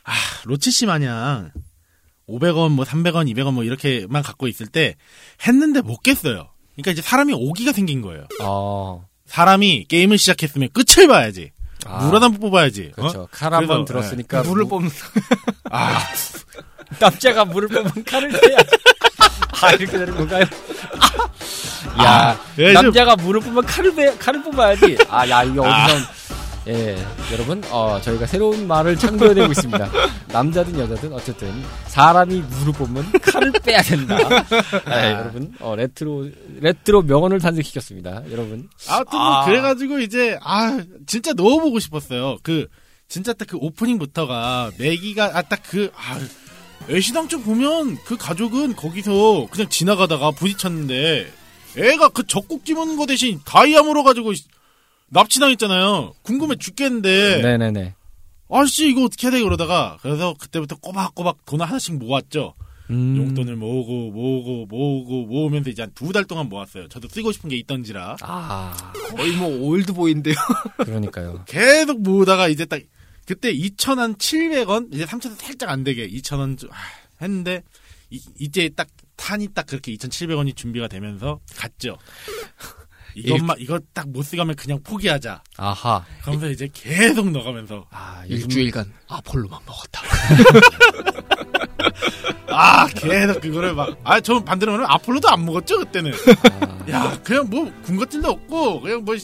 아 로치 씨 마냥 500원 뭐 300원 200원 뭐 이렇게만 갖고 있을 때 했는데 못 깼어요. 그러니까 이제 사람이 오기가 생긴 거예요. 어. 사람이 게임을 시작했으면 끝을 봐야지. 아, 무 한번 뽑아야지. 그렇죠. 어? 칼 한번 그래서, 들었으니까 무를 무- 뽑는. 아, *laughs* 남자가 무를 뽑으면 칼을 빼야. 아 이렇게 되는 건가요? 아, 야 예, 남자가 무를 뽑으면 칼을 빼 칼을 뽑아야지. 아야 이게 어디서 예 여러분 어 저희가 새로운 말을 창조해내고 있습니다. 남자든 여자든 어쨌든 사람이 무를 뽑으면 칼을 빼야 된다. 예, 여러분 어 레트로 레트로 명언을 탄생시켰습니다. 여러분 아무튼 뭐 아. 그래가지고 이제 아 진짜 넣어보고 싶었어요. 그 진짜 딱 그 오프닝부터가 매기가 아 딱 그 아, 애시당초 보면 그 가족은 거기서 그냥 지나가다가 부딪혔는데 애가 그 적국 집은 거 대신 다이아모로 가지고 납치당했잖아요. 궁금해 죽겠는데 네네네. 아씨 이거 어떻게 해야 돼 그러다가 그래서 그때부터 꼬박꼬박 돈 하나씩 모았죠. 음, 용돈을 모으고 모으고 모으고 모으면서 이제 한 두 달 동안 모았어요. 저도 쓰고 싶은 게 있던지라. 아 거의 뭐 올드보이인데요. 그러니까요. *laughs* 계속 모으다가 이제 딱 그때 2,700원 이제 3,000원 살짝 안 되게 2,000원 좀, 아, 했는데 이, 이제 딱 탄이 딱 그렇게 2,700원이 준비가 되면서 갔죠. *laughs* 이것만 이거 딱 못 쓰가면 그냥 포기하자. 아하. 그러면서 이제 계속 넣어가면서 아 요즘 일주일간 아폴로만 먹었다. *laughs* 아 계속 그거를 막아저 반대로 말하면 아폴로도 안 먹었죠 그때는. 아, 야 그냥 뭐 군것질도 없고 그냥 뭐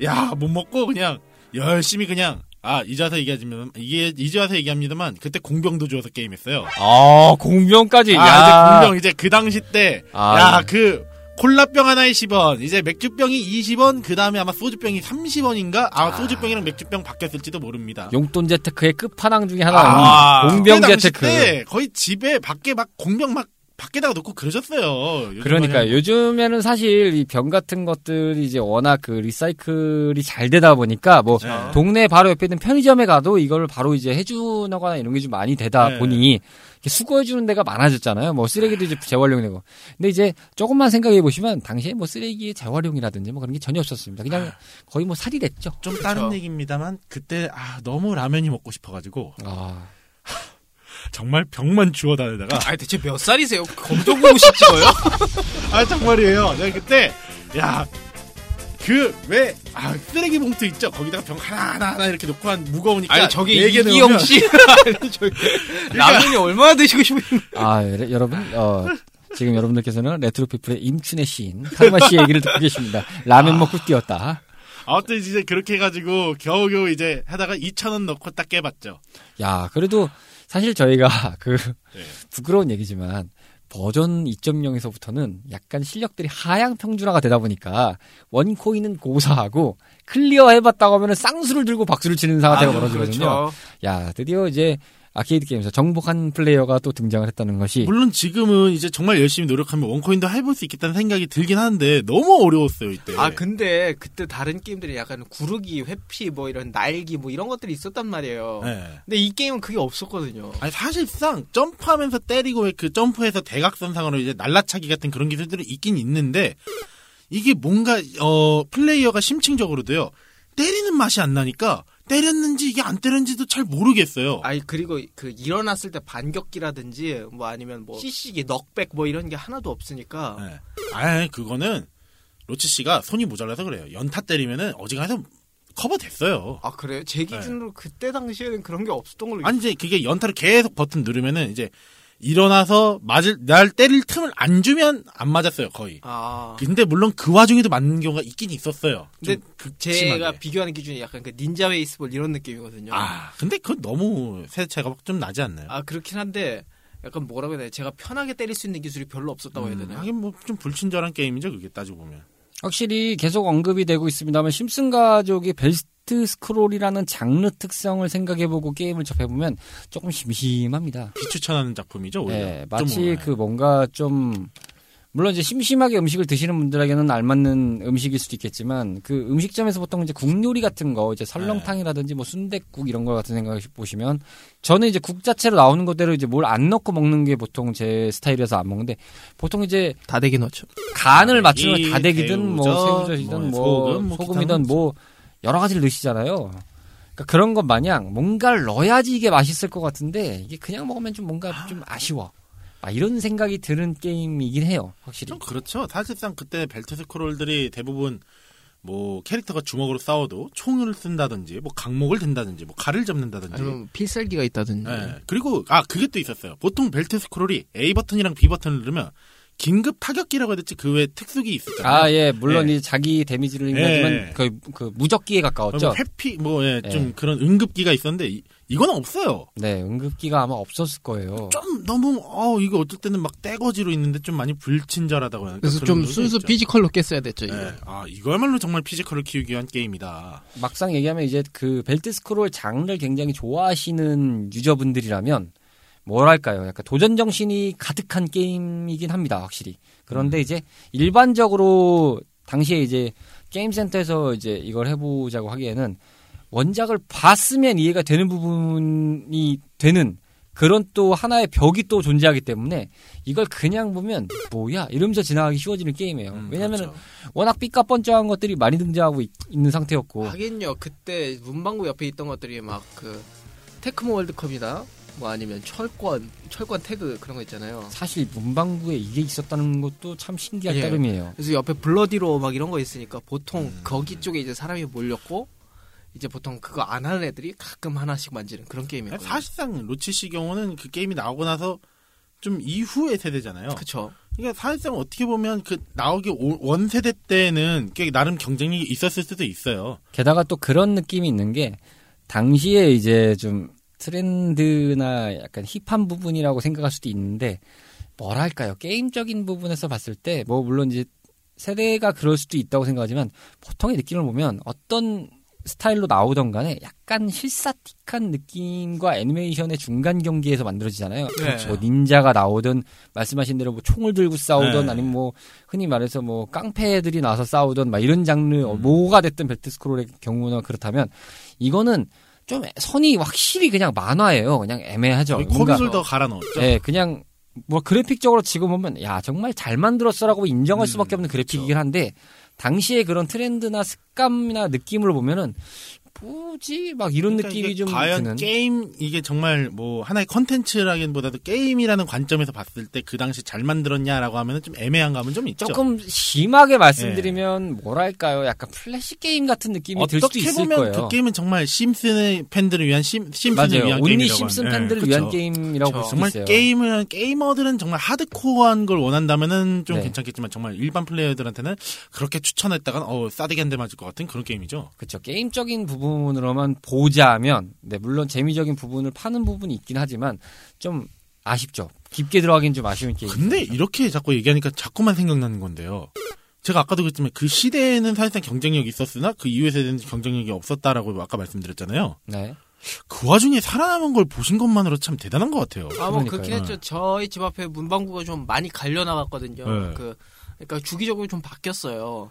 야 못 먹고 그냥 열심히 그냥 아 이제 와서 얘기하지만 이게 이제 와서 얘기합니다만 그때 공병도 주어서 게임했어요. 아 공병까지. 아 야. 이제 공병 이제 그 당시 때 아, 야 예. 그 콜라병 하나에 10원 이제 맥주병이 20원 그 다음에 아마 소주병이 30원인가 아, 아. 소주병이랑 맥주병 바뀌었을지도 모릅니다. 용돈 재테크의 끝판왕 중에 하나. 아, 공병 재테크. 때 거의 집에 밖에 막 공병 막 밖에다가 놓고 그러셨어요. 요즘 그러니까 요즘에는 사실 이 병 같은 것들이 이제 워낙 그 리사이클이 잘 되다 보니까 뭐 그쵸. 동네 바로 옆에 있는 편의점에 가도 이걸 바로 이제 해주거나 이런 게 좀 많이 되다 네. 보니 이렇게 수거해 주는 데가 많아졌잖아요. 뭐 쓰레기도 이제 재활용되고. 근데 이제 조금만 생각해 보시면 당시에 뭐 쓰레기 재활용이라든지 뭐 그런 게 전혀 없었습니다. 그냥 거의 뭐 살이 됐죠. 좀 다른 얘기입니다만 그때 아 너무 라면이 먹고 싶어가지고 아, 정말 병만 주워 다니다가 아니 대체 몇 살이세요? 검정고무신 찍어요? *laughs* 아 정말이에요. 내가 그때 야. 그 왜 아 쓰레기 봉투 있죠 거기다가 병 하나 하나 하나 이렇게 놓고 한 무거우니까 아니 저기 이기영 씨 *laughs* 아니, 저기 *laughs* 라면이 얼마나 드시고 싶으면 아 여- 여러분 어, 지금 여러분들께서는 레트로피플의 임춘애 씨인 카르마 씨 얘기를 듣고 계십니다. 라면 먹고 뛰었다. 아무튼 이제 그렇게 해가지고 겨우겨우 이제 하다가 2천 원 넣고 딱 깨봤죠. 야, 그래도 사실 저희가 *laughs* 그 네. 부끄러운 얘기지만 버전 2.0에서부터는 약간 실력들이 하향 평준화가 되다 보니까 one coin은 고사하고 클리어 해봤다고 하면 쌍수를 들고 박수를 치는 상태가 벌어지거든요. 그렇죠. 야, 드디어 이제 아케이드 게임에서 정복한 플레이어가 또 등장을 했다는 것이 물론 지금은 이제 정말 열심히 노력하면 one coin도 해볼 수 있겠다는 생각이 들긴 하는데 너무 어려웠어요 이때. 아 근데 그때 다른 게임들이 약간 구르기, 회피 뭐 이런 날기 뭐 이런 것들이 있었단 말이에요. 네. 근데 이 게임은 그게 없었거든요. 아니 사실상 점프하면서 때리고 왜그 점프해서 대각선상으로 이제 날라차기 같은 그런 기술들이 있긴 있는데 이게 뭔가 어 플레이어가 심층적으로도요 때리는 맛이 안 나니까 때렸는지 이게 안 때렸는지도 잘 모르겠어요. 아니 그리고 그 일어났을 때 반격기라든지 뭐 아니면 뭐 CC기, knockback 뭐 이런 게 하나도 없으니까 네. 아 그거는 로치 씨가 손이 모자라서 그래요. 연타 때리면은 어지간해서 커버 됐어요. 아 그래요? 제 기준으로 그때 당시에는 그런 게 없었던 걸로 아니 이제 그게 연타를 계속 버튼 누르면은 이제 일어나서 맞을 날 때릴 틈을 안 주면 안 맞았어요 거의. 아 근데 물론 그 와중에도 맞는 경우가 있긴 있었어요. 근데 좀 제가 극심하게. 비교하는 기준이 약간 그 닌자 베이스볼 이런 느낌이거든요. 아 근데 그건 너무 세차가 좀 나지 않나요? 아, 그렇긴 한데 약간 뭐라고 해야 되나 제가 편하게 때릴 수 있는 기술이 별로 없었다고 해야 음, 되나요? 하긴 뭐 좀 불친절한 게임이죠 그게 따지고 보면. 확실히 계속 언급이 되고 있습니다만 심슨 가족이 벨트 스크롤이라는 장르 특성을 생각해보고 게임을 접해보면 조금 심심합니다. 비추천하는 작품이죠 오히려. 네, 좀 마치 뭐, 그 뭔가 좀 물론 이제 심심하게 음식을 드시는 분들에게는 알맞는 음식일 수도 있겠지만 그 음식점에서 보통 이제 국 요리 같은 거 이제 설렁탕이라든지 뭐 순댓국 이런 거 같은 생각 보시면 저는 이제 국 자체로 나오는 것대로 이제 뭘 안 넣고 먹는 게 보통 제 스타일이라서 안 먹는데 보통 이제 다대기 넣죠. 간을 맞추는 다대기든 뭐 새우젓, 새우젓이든 뭐 뭐, 소금, 뭐 소금이든 뭐 여러 가지를 넣으시잖아요. 그러니까 그런 것 마냥 뭔가를 넣어야지 이게 맛있을 것 같은데 이게 그냥 먹으면 좀 뭔가 좀 아쉬워. 아, 이런 생각이 드는 게임이긴 해요, 확실히. 좀 그렇죠. 사실상 그때 벨트 스크롤들이 대부분 뭐 캐릭터가 주먹으로 싸워도 총을 쓴다든지 뭐 강목을 든다든지 뭐 칼을 잡는다든지. 아니면 필살기가 있다든지. 네. 그리고 아 그게 또 있었어요. 보통 벨트 스크롤이 A 버튼이랑 B 버튼을 누르면 긴급 타격기라고 해야 될지 그 외 특수기 있었잖아요. 아, 예, 물론 예. 이 자기 데미지를 예. 입하지만 거의 그 무적기에 가까웠죠. 뭐 회피 뭐 예, 예. 좀 그런 응급기가 있었는데 이, 이건 없어요. 네, 응급기가 아마 없었을 거예요. 좀 너무 어 이거 어쩔 때는 막 떼거지로 있는데 좀 많이 불친절하다고 해야 할까? 그래서 좀 순수 있죠. 피지컬로 깼어야 됐죠. 이거. 예. 아 이거야말로 정말 피지컬을 키우기 위한 게임이다. 막상 얘기하면 이제 그 벨트 스크롤 장르를 굉장히 좋아하시는 유저분들이라면 뭐랄까요? 약간 도전 정신이 가득한 게임이긴 합니다, 확실히. 그런데 이제 일반적으로 당시에 이제 게임 센터에서 이제 이걸 해보자고 하기에는 원작을 봤으면 이해가 되는 부분이 되는 그런 또 하나의 벽이 또 존재하기 때문에 이걸 그냥 보면 뭐야 이러면서 지나가기 쉬워지는 게임이에요. 음, 왜냐면은 그렇죠. 워낙 삐까뻔쩍한 것들이 많이 등장하고 있, 는 상태였고 하긴요. 그때 문방구 옆에 있던 것들이 막 그 테크모 월드컵이다. 뭐 아니면 철권, 철권 태그 그런 거 있잖아요. 사실 문방구에 이게 있었다는 것도 참 신기할 예. 따름이에요. 그래서 옆에 블러디로 막 이런 거 있으니까 보통 음. 거기 쪽에 이제 사람이 몰렸고 이제 보통 그거 안 하는 애들이 가끔 하나씩 만지는 그런 게임이에요. 사실상 로치 씨 경우는 그 게임이 나오고 나서 좀 이후의 세대잖아요. 그쵸. 그러니까 사실상 어떻게 보면 그 나오기 오- 원 세대 때는 꽤 나름 경쟁력이 있었을 수도 있어요. 게다가 또 그런 느낌이 있는 게 당시에 이제 좀 트렌드나 약간 힙한 부분이라고 생각할 수도 있는데 뭐랄까요 게임적인 부분에서 봤을 때 뭐 물론 이제 세대가 그럴 수도 있다고 생각하지만 보통의 느낌을 보면 어떤 스타일로 나오던 간에 약간 실사틱한 느낌과 애니메이션의 중간 경계에서 만들어지잖아요. 네. 뭐 닌자가 나오든 말씀하신 대로 뭐 총을 들고 싸우던 네. 아니면 뭐 흔히 말해서 뭐 깡패들이 나와서 싸우던 막 이런 장르 어, 음. 뭐가 됐든 벨트 스크롤의 경우나 그렇다면 이거는 좀 선이 확실히 그냥 만화예요. 그냥 애매하죠. 코빗을 더 갈아 넣었죠. 예, 그냥 뭐 그래픽적으로 지금 보면 야 정말 잘 만들었어라고 인정할 음, 수밖에 없는 그래픽이긴 한데 당시에 그런 트렌드나 습감이나 느낌을 보면은 뭐지 막 이런 그러니까 느낌이 좀 과연 드는 게임 이게 정말 뭐 하나의 컨텐츠라기보다도 게임이라는 관점에서 봤을 때 그 당시 잘 만들었냐라고 하면은 좀 애매한 감은 좀 있죠. 조금 심하게 말씀드리면 뭐랄까요 약간 플래시 게임 같은 느낌이 들 수도 어떻게 있을 보면 거예요. 그 게임은 정말 심슨의 팬들을 위한 심, 심슨을 맞아요. 위한 only 게임이라고 심슨 하는. 팬들을 예, 위한. 게임이라고 볼. 수 정말 있어요. 게임을 게이머들은 정말 하드코어한 걸 원한다면은 좀 네. 괜찮겠지만 정말 일반 플레이어들한테는 그렇게 추천했다간 어 싸대기 한 대 맞을 것 같은 그런 게임이죠. 그렇죠. 게임적인 부분 으로만 보자면, 네, 물론 재미적인 부분을 파는 부분이 있긴 하지만 좀 아쉽죠. 깊게 들어가긴 좀 아쉬운 게임. 근데 이렇게 자꾸 얘기하니까 자꾸만 생각나는 건데요. 제가 아까도 그랬지만 그 시대에는 사실상 경쟁력이 있었으나 그 이후의 세대는 경쟁력이 없었다라고 아까 말씀드렸잖아요. 네. 그 와중에 살아남은 걸 보신 것만으로 참 대단한 것 같아요. 아, 뭐. 그렇긴 했죠. 저희 집 앞에 문방구가 좀 많이 갈려 나갔거든요. 네. 그, 그러니까 주기적으로 좀 바뀌었어요.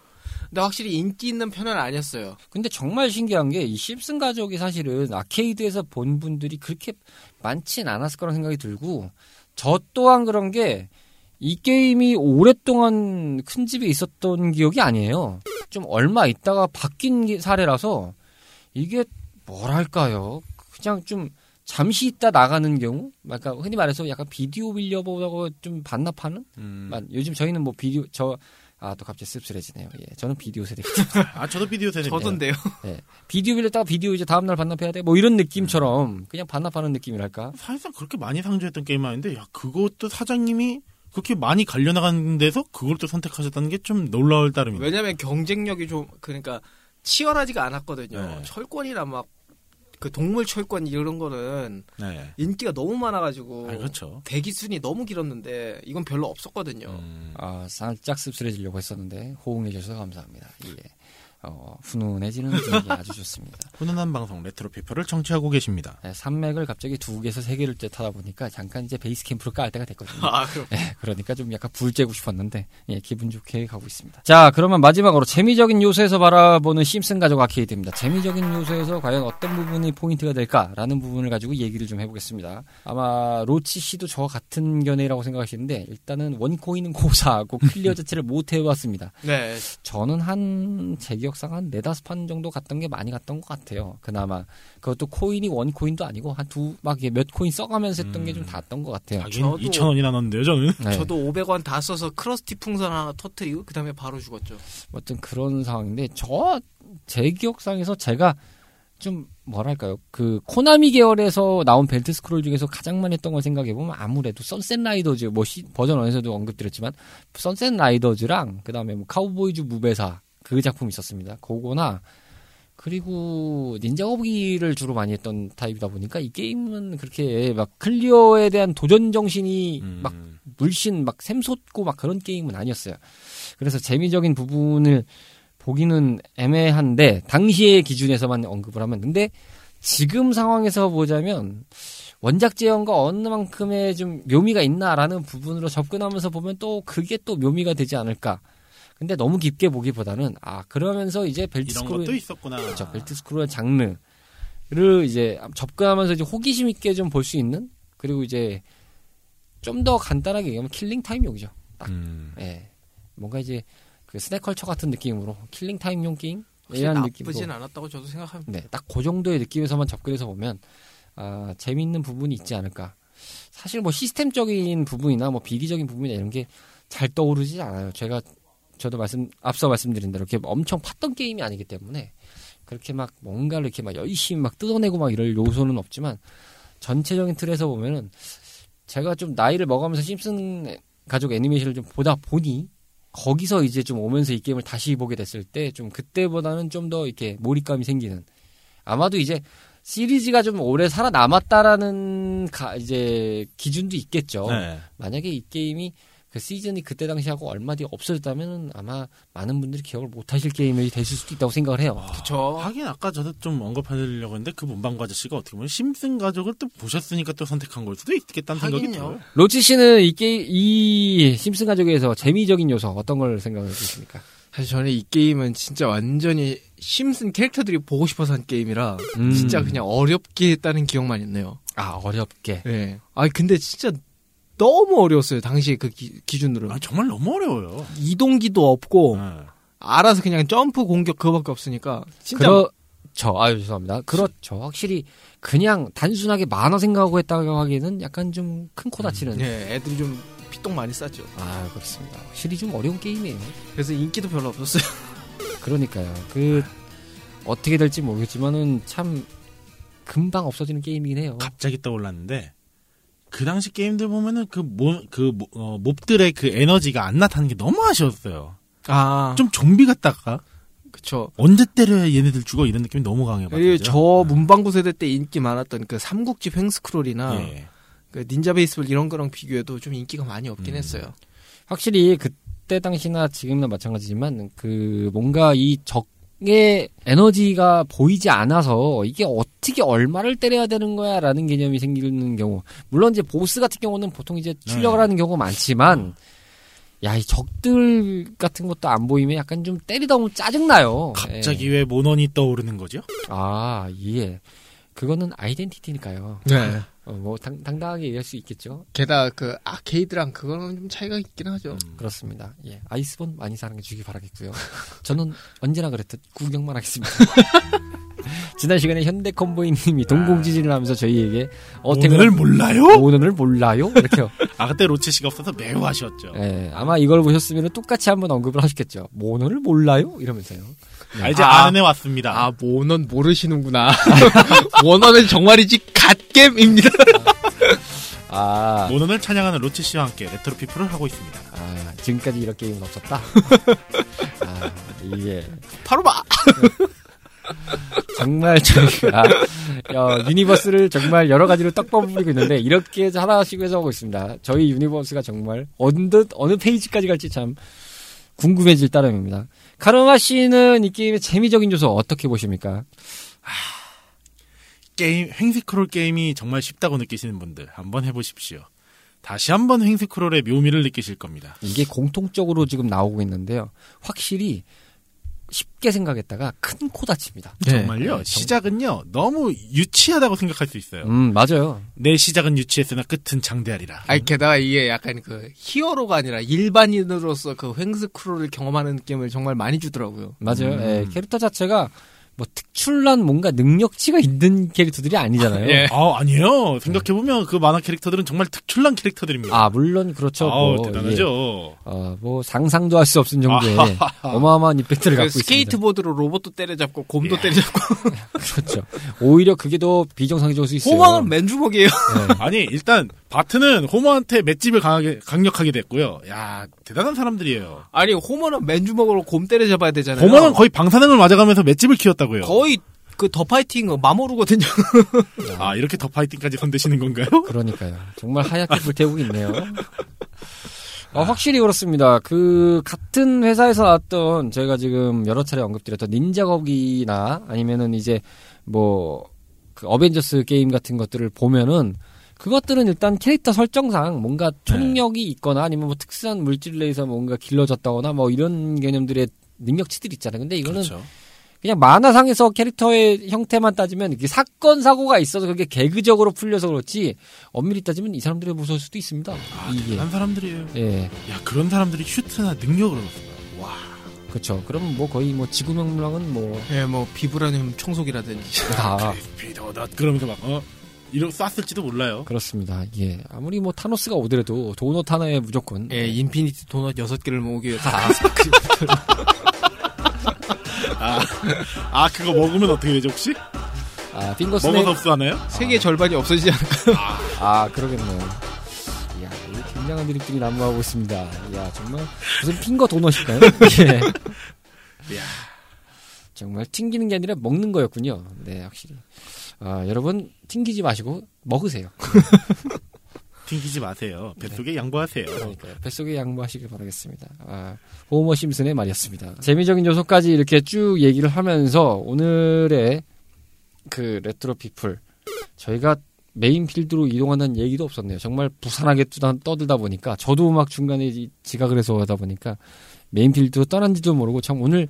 근데 확실히 인기 있는 편은 아니었어요. 근데 정말 신기한 게 이 심슨 가족이 사실은 아케이드에서 본 분들이 그렇게 많진 않았을 거라는 생각이 들고 저 또한 그런 게 이 게임이 오랫동안 큰 집에 있었던 기억이 아니에요. 좀 얼마 있다가 바뀐 게- 사례라서 이게 뭐랄까요? 그냥 좀 잠시 있다 나가는 경우, 그러니까 흔히 말해서 약간 비디오 빌려보다가 좀 반납하는? 음. 만- 요즘 저희는 뭐 비디오 저 아 또 갑자기 씁쓸해지네요. 예, 저는 비디오 세대. *laughs* 아 저도 비디오 세대. 저던데요. 비디오 빌렸다가 비디오 이제 다음 날 반납해야 돼. 뭐 이런 느낌처럼 그냥 반납하는 느낌이랄까. 사실상 그렇게 많이 상주했던 게임 아닌데 야 그것도 사장님이 그렇게 많이 갈려나가는 데서 그걸 또 선택하셨다는 게 좀 놀라울 따름이에요. 왜냐면 경쟁력이 좀, 그러니까 치열하지가 않았거든요. 네. 철권이나 막, 그 동물 철권 이런 거는 네. 인기가 너무 많아가지고. 아 그렇죠. 대기 순이 너무 길었는데, 이건 별로 없었거든요. 음. 아 살짝 씁쓸해지려고 했었는데 호응해 주셔서 감사합니다. 예. 어, 훈훈해지는 분위기 아주 좋습니다. *laughs* 훈훈한 방송 레트로 피플을 청취하고 계십니다. 네, 산맥을 갑자기 두 개에서 세 개를 타다 보니까 잠깐 이제 베이스 캠프로 갈 때가 됐거든요. 아, 그럼. 예, 그러니까 좀 약간 불 쬐고 싶었는데 예, 기분 좋게 가고 있습니다. 자, 그러면 마지막으로 재미적인 요소에서 바라보는 심슨 가족 아케이드입니다. 재미적인 요소에서 과연 어떤 부분이 포인트가 될까라는 부분을 가지고 얘기를 좀 해보겠습니다. 아마 로치 씨도 저와 같은 견해라고 생각하시는데 일단은 one coin은 고사하고 clear 자체를 못 해봤습니다. 네. 저는 한 제 기억상 한 네다섯 판 정도 갔던 게 많이 갔던 것 같아요. 그나마 그것도 코인이 one coin도 아니고 한 두 막 몇 코인 써가면서 했던 게 좀 닿았던 것 같아요. 하긴 저도- 2천 원이나 넣었는데요, 저는. 네. 저도 500원 다 써서 크러스티 풍선 하나 터트리고, 그 다음에 바로 죽었죠. 어떤 그런 상황인데 저 제 기억상에서 제가 좀 뭐랄까요 그 코나미 계열에서 나온 벨트 스크롤 중에서 가장 많이 했던 걸 생각해 보면 아무래도 선셋 라이더즈 뭐 시- 버전 1에서도 언급드렸지만 선셋 라이더즈랑 그다음에 뭐 카우보이즈 무 메사 그 작품이 있었습니다. 그거나 그리고 닌자 거북이를 주로 많이 했던 타입이다 보니까 이 게임은 그렇게 막 clear에 대한 도전 정신이 음. 막 물씬 막 샘솟고 막 그런 게임은 아니었어요. 그래서 재미적인 부분을 보기는 애매한데 당시의 기준에서만 언급을 하면 근데 지금 상황에서 보자면 원작 재현과 어느 만큼의 좀 묘미가 있나라는 부분으로 접근하면서 보면 또 그게 또 묘미가 되지 않을까. 근데 너무 깊게 보기보다는 아 그러면서 이제 벨트 이런 스크롤 것도 있었구나. 그렇죠. 벨트 스크롤 장르를 이제 접근하면서 이제 호기심 있게 좀 볼 수 있는 그리고 이제 좀 더 간단하게 얘기하면 killing time용이죠. 음. 예. 뭔가 이제 그 snack culture 같은 느낌으로 killing time용 게임 이런 느낌으로 나쁘진 않았다고 저도 생각합니다. 네, 딱 그 정도의 느낌에서만 접근해서 보면 아, 재미있는 부분이 있지 않을까. 사실 뭐 시스템적인 부분이나 뭐 비기적인 부분이나 이런 게 잘 떠오르지 않아요. 제가 저도 말씀 앞서 말씀드린 대로 이렇게 엄청 팠던 게임이 아니기 때문에 그렇게 막 뭔가를 이렇게 막 열심히 막 뜯어내고 막 이럴 요소는 없지만 전체적인 틀에서 보면은 제가 좀 나이를 먹으면서 심슨 가족 애니메이션을 좀 보다 보니 거기서 이제 좀 오면서 이 게임을 다시 보게 됐을 때 좀 그때보다는 좀 더 이렇게 몰입감이 생기는 아마도 이제 시리즈가 좀 오래 살아남았다라는 가, 이제 기준도 있겠죠. 네. 만약에 이 게임이 그 시즌이 그때 당시하고 얼마 뒤에 없어졌다면 아마 많은 분들이 기억을 못 하실 게임이 됐을 수도 있다고 생각을 해요. 그쵸. 하긴 아까 저도 좀 언급해드리려고 했는데 그 문방구 아저씨가 어떻게 보면 심슨 가족을 또 보셨으니까 또 선택한 걸 수도 있겠다는 생각이. 들어요. 로치 씨는 이 게임, 이 심슨 가족에서 재미적인 요소 어떤 걸 생각을 해주십니까? 사실 저는 이 게임은 진짜 완전히 심슨 캐릭터들이 보고 싶어서 한 게임이라 음. 진짜 그냥 어렵게 했다는 기억만 있네요. 아, 어렵게. 네. 아 근데 진짜 너무 어려웠어요. 당시 그 기, 기준으로. 아, 정말 너무 어려워요. 이동기도 없고 네. 알아서 그냥 점프 공격 그거밖에 없으니까 진짜 그렇죠. 아유, 죄송합니다. 그렇죠. 확실히 그냥 단순하게 만화 생각하고 했다고 하기에는 약간 좀 큰 코 다치는. 네, 애들이 좀 피똥 많이 쌌죠. 아, 그렇습니다. 확실히 좀 어려운 게임이에요. 그래서 인기도 별로 없었어요. *laughs* 그러니까요. 그, 어떻게 될지 모르겠지만은 참 금방 없어지는 게임이긴 해요. 갑자기 떠올랐는데 그 당시 게임들 보면은 그 모, 그 모- 어, 몹들의 그 에너지가 안 나타나는 게 너무 아쉬웠어요. 아, 좀 좀비 같다가 그쵸. 언제 때려야 얘네들 죽어 이런 느낌이 너무 강해요. 그리고 저 문방구 세대 때 인기 많았던 그 삼국지 횡스크롤이나 예. 그 닌자 베이스볼 이런 거랑 비교해도 좀 인기가 많이 없긴 음. 했어요. 확실히 그때 당시나 지금이나 마찬가지지만 그 뭔가 이 적 의 에너지가 보이지 않아서 이게 어떻게 얼마를 때려야 되는 거야라는 개념이 생기는 경우 물론 이제 보스 같은 경우는 보통 이제 출력을 네. 하는 경우가 많지만 야 이 적들 같은 것도 안 보이면 약간 좀 때리다 보면 짜증나요. 갑자기 예. 왜 모넌이 떠오르는 거죠? 아 예. 그거는 아이덴티티니까요. 네. 어, 뭐 당, 당당하게 얘기할 수 있겠죠. 게다가 그 아케이드랑 그거는 좀 차이가 있긴 하죠. 그렇습니다. 예. 아이스본 많이 사랑해 주기 바라겠고요. 저는 언제나 그랬듯 구경만 하겠습니다. *laughs* 지난 시간에 현대 컨보이님이 동공지진을 하면서 저희에게 모넌을 몰라요? 모넌을 몰라요? 이렇게요. 아 그때 로치 씨가 없어서 매우 아쉬웠죠. 예. 아마 이걸 보셨으면 똑같이 한번 언급을 하셨겠죠. 모넌을 몰라요? 이러면서요. 아, 이제 아. 안에 왔습니다. 아, 모넌 모르시는구나. *laughs* 원어는 정말이지 갓겜입니다. *laughs* 아, 모넌을 찬양하는 로치 씨와 함께 레트로 피플을 하고 있습니다. 아, 지금까지 이런 게임은 없었다. *laughs* 아, 이게 바로 봐. *laughs* 정말 저희가 어, universe를 정말 여러 가지로 떡밥 뿌리고 있는데 이렇게 하나씩 해서 하고 있습니다. 저희 universe가 정말 어느 어느 phase까지 갈지 참 궁금해질 따름입니다. 카르마 씨는 이 게임의 재미적인 요소 어떻게 보십니까? 게임 횡스크롤 게임이 정말 쉽다고 느끼시는 분들 한번 해보십시오. 다시 한번 횡스크롤의 묘미를 느끼실 겁니다. 이게 공통적으로 지금 나오고 있는데요. 확실히 쉽게 생각했다가 큰 코 다칩니다. 정말요. 네, 시작은요 너무 유치하다고 생각할 수 있어요. 음 맞아요. 내 시작은 유치했으나 끝은 장대하리라. 아니, 게다가 이게 약간 그 히어로가 아니라 일반인으로서 그 횡스크롤을 경험하는 느낌을 정말 많이 주더라고요. 맞아요. 음. 예, 캐릭터 자체가 뭐 특출난 뭔가 능력치가 있는 캐릭터들이 아니잖아요. 예. 아 아니에요. 생각해 보면 그 만화 캐릭터들은 정말 특출난 캐릭터들입니다. 아 물론 그렇죠. 아우, 뭐, 대단하죠. 예. 어, 뭐 상상도 할 수 없은 정도의 어마어마한 effect를 그 갖고 있습니다. 스케이트보드로 로봇도 때려잡고 곰도 예. 때려잡고 *laughs* 그렇죠. 오히려 그게 더 비정상적일 수 있어요. 호머는 맨주먹이에요. 예. 아니 일단 바트는 호머한테 맷집을 강하게 강력하게 됐고요. 야 대단한 사람들이에요. 아니 호머는 맨주먹으로 곰 때려잡아야 되잖아요. 호머는 거의 방사능을 맞아가면서 맷집을 키웠다고요. 거의 그 더 파이팅 마모루거든요. *laughs* 아 이렇게 더 파이팅까지 손대시는 건가요? *laughs* 그러니까요. 정말 하얗게 불태우고 있네요. 어, 확실히 그렇습니다. 그 같은 회사에서 나왔던 제가 지금 여러 차례 언급드렸던 닌자 거기나 아니면은 이제 뭐 그 어벤져스 게임 같은 것들을 보면은 그것들은 일단 캐릭터 설정상 뭔가 초능력이 있거나 아니면 뭐 특수한 물질을 내서 뭔가 길러졌다거나 뭐 이런 개념들의 능력치들이 있잖아요. 근데 이거는 그렇죠. 그냥 만화상에서 캐릭터의 형태만 따지면 이게 사건 사고가 있어서 그게 개그적으로 풀려서 그렇지 엄밀히 따지면 이 사람들의 무서울 수도 있습니다. 아, 이게 대단한 사람들이에요. 예 야 그런 사람들이 슈트나 능력을 얻었어요. 와. 그렇죠. 그럼 뭐 거의 뭐 지구명랑은 뭐 예, 뭐 비브라늄 청소기라든지. 다 그러면서 막 어. 이러 쐈을지도 몰라요. 그렇습니다. 예 아무리 뭐 타노스가 오더라도 도넛 하나에 무조건 예, infinity 도넛 6개를 모으기 위해서 아, 아 그거 먹으면 어떻게 되죠 혹시? 아 핑거 스냅 먹어서 흡수하나요? 세계 절반이 없어지지 않을까? 아 그러겠네요. 이야 이 굉장한 드립들이 난무하고 있습니다. 이야 정말 무슨 핑거 도넛일까요? *laughs* 예. 이야. 정말 튕기는 게 아니라 먹는 거였군요. 네, 확실히. 아, 여러분 튕기지 마시고 먹으세요. *laughs* 튕기지 마세요. 뱃속에 양보하세요. 그러니까요. 뱃속에 양보하시길 바라겠습니다. 아, 호머 심슨의 말이었습니다. 재미적인 요소까지 이렇게 쭉 얘기를 하면서 오늘의 그 레트로 피플 저희가 main field로 이동한다는 얘기도 없었네요. 정말 부산하게 떠들다 보니까 저도 막 중간에 이- 지각을 해서 하다 보니까 main field로 떠난지도 모르고 참 오늘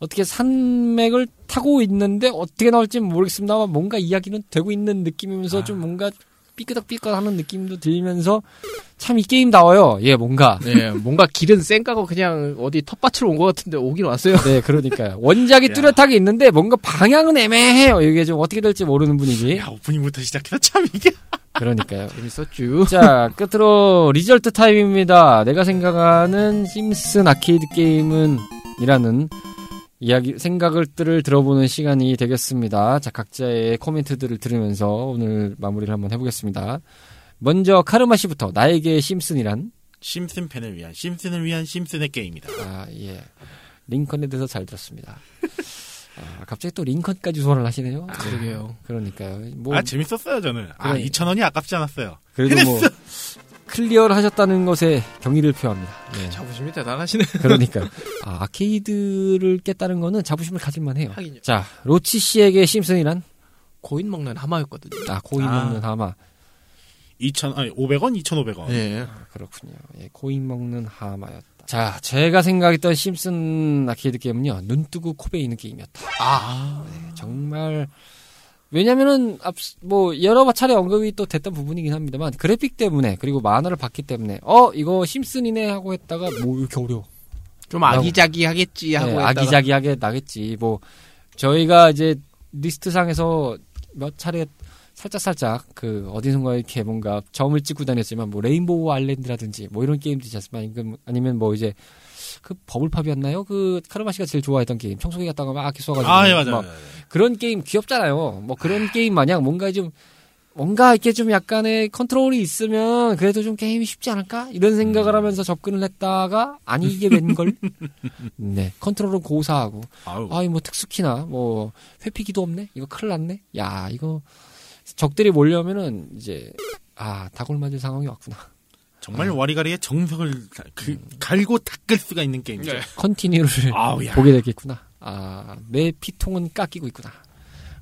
어떻게 산맥을 타고 있는데 어떻게 나올지 모르겠습니다만 뭔가 이야기는 되고 있는 느낌이면서 좀 뭔가 삐끄덕삐끄하는 느낌도 들면서 참 이 게임 나와요. 예, 뭔가. 네, 뭔가 길은 쌩까고 그냥 어디 텃밭으로 온 것 같은데 오긴 왔어요. 네, 그러니까요. 원작이 야. 뚜렷하게 있는데 뭔가 방향은 애매해요. 이게 좀 어떻게 될지 모르는 분위기. 야, 오프닝부터 시작해서 참 이게. 그러니까요. 재밌었죠. 자, 끝으로 result time입니다. 내가 생각하는 심슨 아케이드 게임은 이라는 이야기, 생각을들을 들어보는 시간이 되겠습니다. 자, 각자의 코멘트들을 들으면서 오늘 마무리를 한번 해보겠습니다. 먼저 카르마 씨부터 나에게 심슨이란? 심슨 팬을 위한, 심슨을 위한 심슨의 게임이다. 아, 예. 링컨에 대해서 잘 들었습니다. 아, 갑자기 또 링컨까지 소환을 하시네요. 그러게요. 그러니까요. 뭐, 아, 재밌었어요, 저는. 아, 그래. 2,000원이 아깝지 않았어요. 그래도 뭐, 클리어를 하셨다는 것에 경의를 표합니다. 네. 자부심이 대단하시네. *laughs* 그러니까 아, 아케이드를 깼다는 거는 자부심을 가질만 해요. 하긴요. 자, 로치 씨에게 심슨이란 코인 먹는 하마였거든요. 아, 코인 아. 먹는 하마. 2,000, 아니, 500원, 2,500원. 네. 아, 그렇군요. 예, 코인 먹는 하마였다. 자, 제가 생각했던 심슨 아케이드 게임은요. 눈 뜨고 코 베이는 게임이었다. 아, 네, 정말 왜냐면은 앞 뭐 여러 차례 언급이 또 됐던 부분이긴 합니다만 그래픽 때문에 그리고 만화를 봤기 때문에 어 이거 심슨이네 하고 했다가 뭐 이렇게 어려워. 좀 아기자기하겠지 하고 네, 아기자기하게 나겠지. 뭐 저희가 이제 리스트상에서 몇 차례 살짝 살짝 그 어디선가 이렇게 뭔가 점을 찍고 다녔지만 뭐 레인보우 아일랜드라든지 뭐 이런 게임도 있지 않습니까? 아니면- 뭐 이제 그 버블팝이었나요? 그 카르마 씨가 제일 좋아했던 게임 청소기 갔다가 막 이렇게 쏘가지고 아, 예, 맞아요. 막 맞아요. 그런 게임 귀엽잖아요. 뭐 그런 게임 마냥 뭔가 좀 뭔가 이렇게 좀 약간의 컨트롤이 있으면 그래도 좀 게임이 쉽지 않을까 이런 생각을 하면서 접근을 했다가 아니 이게 웬걸? 네 컨트롤은 고사하고. 아이 뭐 특수키나 뭐 회피기도 없네 이거 큰일 났네 야 이거 적들이 몰리면은 이제 아 다굴 맞을 상황이 왔구나 정말 와리가리의 정석을 다- 그, 갈고 닦을 수가 있는 게임이죠. continue를 *laughs* 아우, 야. 보게 되겠구나. 아, 내 피통은 깎이고 있구나.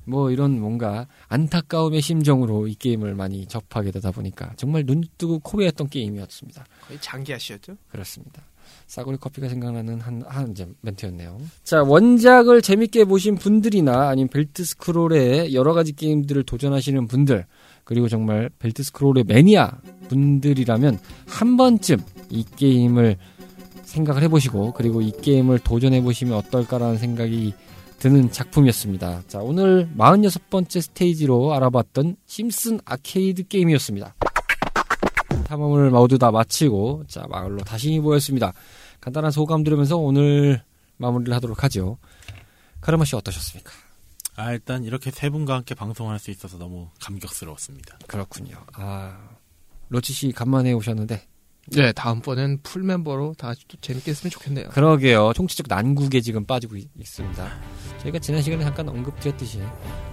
뭐 이런 뭔가 안타까움의 심정으로 이 게임을 많이 접하게 되다 보니까 정말 눈 뜨고 코 베였던 게임이었습니다. 거의 장기하 씨였죠. 그렇습니다. 싸구리 커피가 생각나는 한, 한 이제 멘트였네요. 자, 원작을 재밌게 보신 분들이나 아니면 belt scroll의 여러 가지 게임들을 도전하시는 분들, 그리고 정말 belt scroll의 매니아 분들이라면 한 번쯤 이 게임을 생각을 해보시고, 그리고 이 게임을 도전해보시면 어떨까라는 생각이 드는 작품이었습니다. 자, 오늘 46번째 스테이지로 알아봤던 심슨 아케이드 게임이었습니다. 탐험을 모두 다 마치고 자 마을로 다시 모였습니다. 간단한 소감 들으면서 오늘 마무리를 하도록 하죠. 카르마 씨 어떠셨습니까? 아, 일단 이렇게 세 분과 함께 방송할 수 있어서 너무 감격스러웠습니다. 그렇군요. 아 로치 씨 간만에 오셨는데 네, 다음번엔 풀 멤버로 다 같이 또 재밌게 했으면 좋겠네요. 그러게요. 총체적 난국에 지금 빠지고 있, 습니다 저희가 지난 시간에 잠깐 언급드렸듯이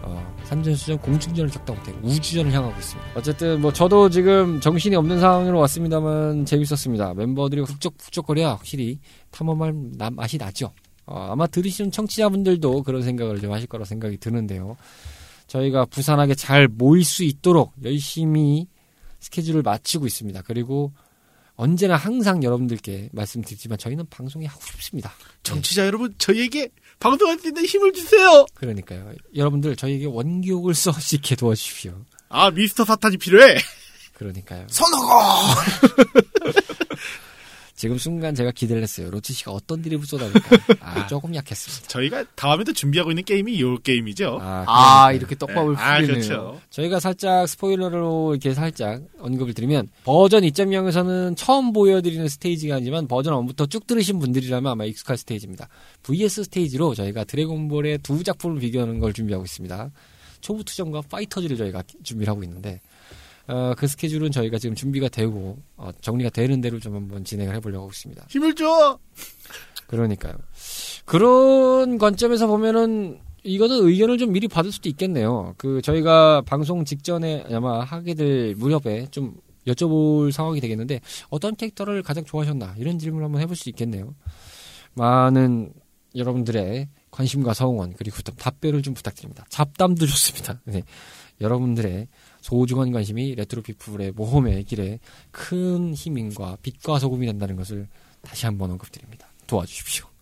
어, 산전수전 공중전을 겪다 못해 우주전을 향하고 있습니다. 어쨌든 뭐 저도 지금 정신이 없는 상황으로 왔습니다만 재밌었습니다. 멤버들이 훅적훅적거려 확실히 탐험할 나- 맛이 나죠. 어, 아마 들으시는 청취자분들도 그런 생각을 좀 하실 거라 생각이 드는데요. 저희가 부산하게 잘 모일 수 있도록 열심히 스케줄을 마치고 있습니다. 그리고 언제나 항상 여러분들께 말씀드리지만 저희는 방송이 하고 싶습니다. 정치자 여러분, 저희에게 방송할 수 있는 힘을 주세요! 그러니까요. 여러분들 저희에게 원기옥을 써수 있게 도와주십시오. 아, 미스터 사탄이 필요해! 그러니까요. 선호고! *laughs* 지금 순간 제가 기대를 했어요. 로치 씨가 어떤 드립을 쏟아낼까. *laughs* 아, 조금 약했습니다. 저희가 다음에도 준비하고 있는 게임이 이 게임이죠. 아, 아. 이렇게 떡밥을 아, 풀리네요. 그렇죠. 저희가 살짝 스포일러로 이렇게 살짝 언급을 드리면 버전 2.0에서는 처음 보여드리는 스테이지가 아니지만 버전 1부터 쭉 들으신 분들이라면 아마 익숙할 스테이지입니다. VS 스테이지로 저희가 드래곤볼의 두 작품을 비교하는 걸 준비하고 있습니다. 초무투전과 파이터즈를 저희가 준비를 하고 있는데 어, 그 스케줄은 저희가 지금 준비가 되고 어, 정리가 되는 대로 좀 한번 진행을 해보려고 하고 있습니다. 힘을 줘! 그러니까요. 그런 관점에서 보면은 이거는 의견을 좀 미리 받을 수도 있겠네요. 그 저희가 방송 직전에 아마 하게 될 무렵에 좀 여쭤볼 상황이 되겠는데 어떤 캐릭터를 가장 좋아하셨나 이런 질문을 한번 해볼 수 있겠네요. 많은 여러분들의 관심과 성원 그리고 좀 답변을 좀 부탁드립니다. 잡담도 좋습니다. 네. 여러분들의 소중한 관심이 레트로 피플의 모험의 길에 큰 힘인과 빛과 소금이 된다는 것을 다시 한번 언급드립니다. 도와주십시오.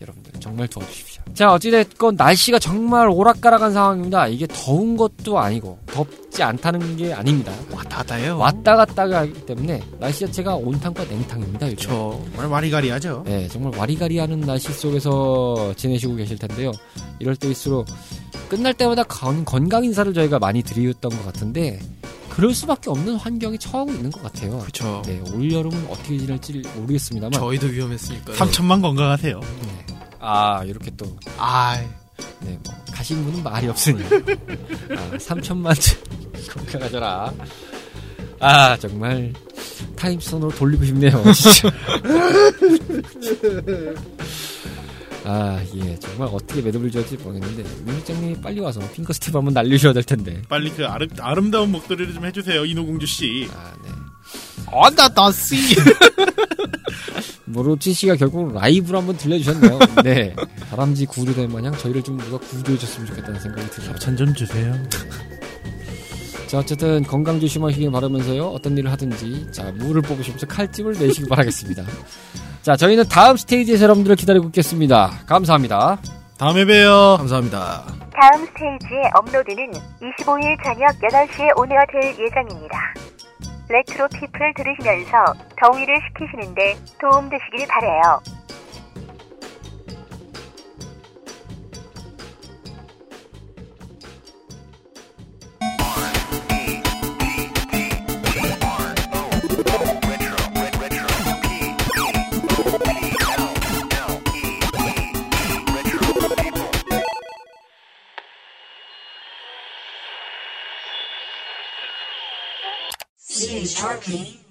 여러분들 정말 도와주십시오. 자 어찌됐건 날씨가 정말 오락가락한 상황입니다. 이게 더운 것도 아니고 덥지 않다는 게 아닙니다. 왔다 갔다 해요. 왔다 갔다가 하기 때문에 날씨 자체가 온탕과 냉탕입니다. 저 정말 와리가리하죠. 네, 정말 와리가리하는 날씨 속에서 지내시고 계실 텐데요. 이럴 때일수록 끝날 때마다 건, 건강 인사를 저희가 많이 드렸던 것 같은데 그럴 수밖에 없는 환경이 처하고 있는 것 같아요. 그쵸. 네, 올 여름은 어떻게 지낼지 모르겠습니다만. 저희도 위험했으니까요. 삼천만 건강하세요. 네. 아 이렇게 또 아, 네, 뭐 가신 분은 말이 없으니 아, 3천만 *laughs* 건강하셔라. 아 정말 time stone으로 돌리고 싶네요. *laughs* 진짜. 아, 예, 정말 어떻게 매듭을 지을지 모르겠는데, 민국장님이 빨리 와서 finger snap 한번 날리셔야 될 텐데. 빨리 그 아름, 아름다운 목도리를 좀 해주세요, 이노공주 씨. 아, 네. 안다 다시. *laughs* 모로치 씨가 결국 라이브로 한번 들려주셨네요. 네. 다람쥐 구조된 마냥 저희를 좀 누가 구조해줬으면 좋겠다는 생각이 드네요. 협찬 좀 주세요. *laughs* 자, 어쨌든 건강 조심하시길 바라면서요. 어떤 일을 하든지, 자, 물을 뽑으시면서 칼집을 내시길 바라겠습니다. *laughs* 자, 저희는 다음 스테이지에서 여러분들을 기다리고 있겠습니다. 감사합니다. 다음에 봬요. 감사합니다. 다음 스테이지의 업로드는 25일 저녁 8시에 오늘 될 예정입니다. 레트로 피플 들으시면서 더위를 식히시는데 도움 되시길 바래요. shortly.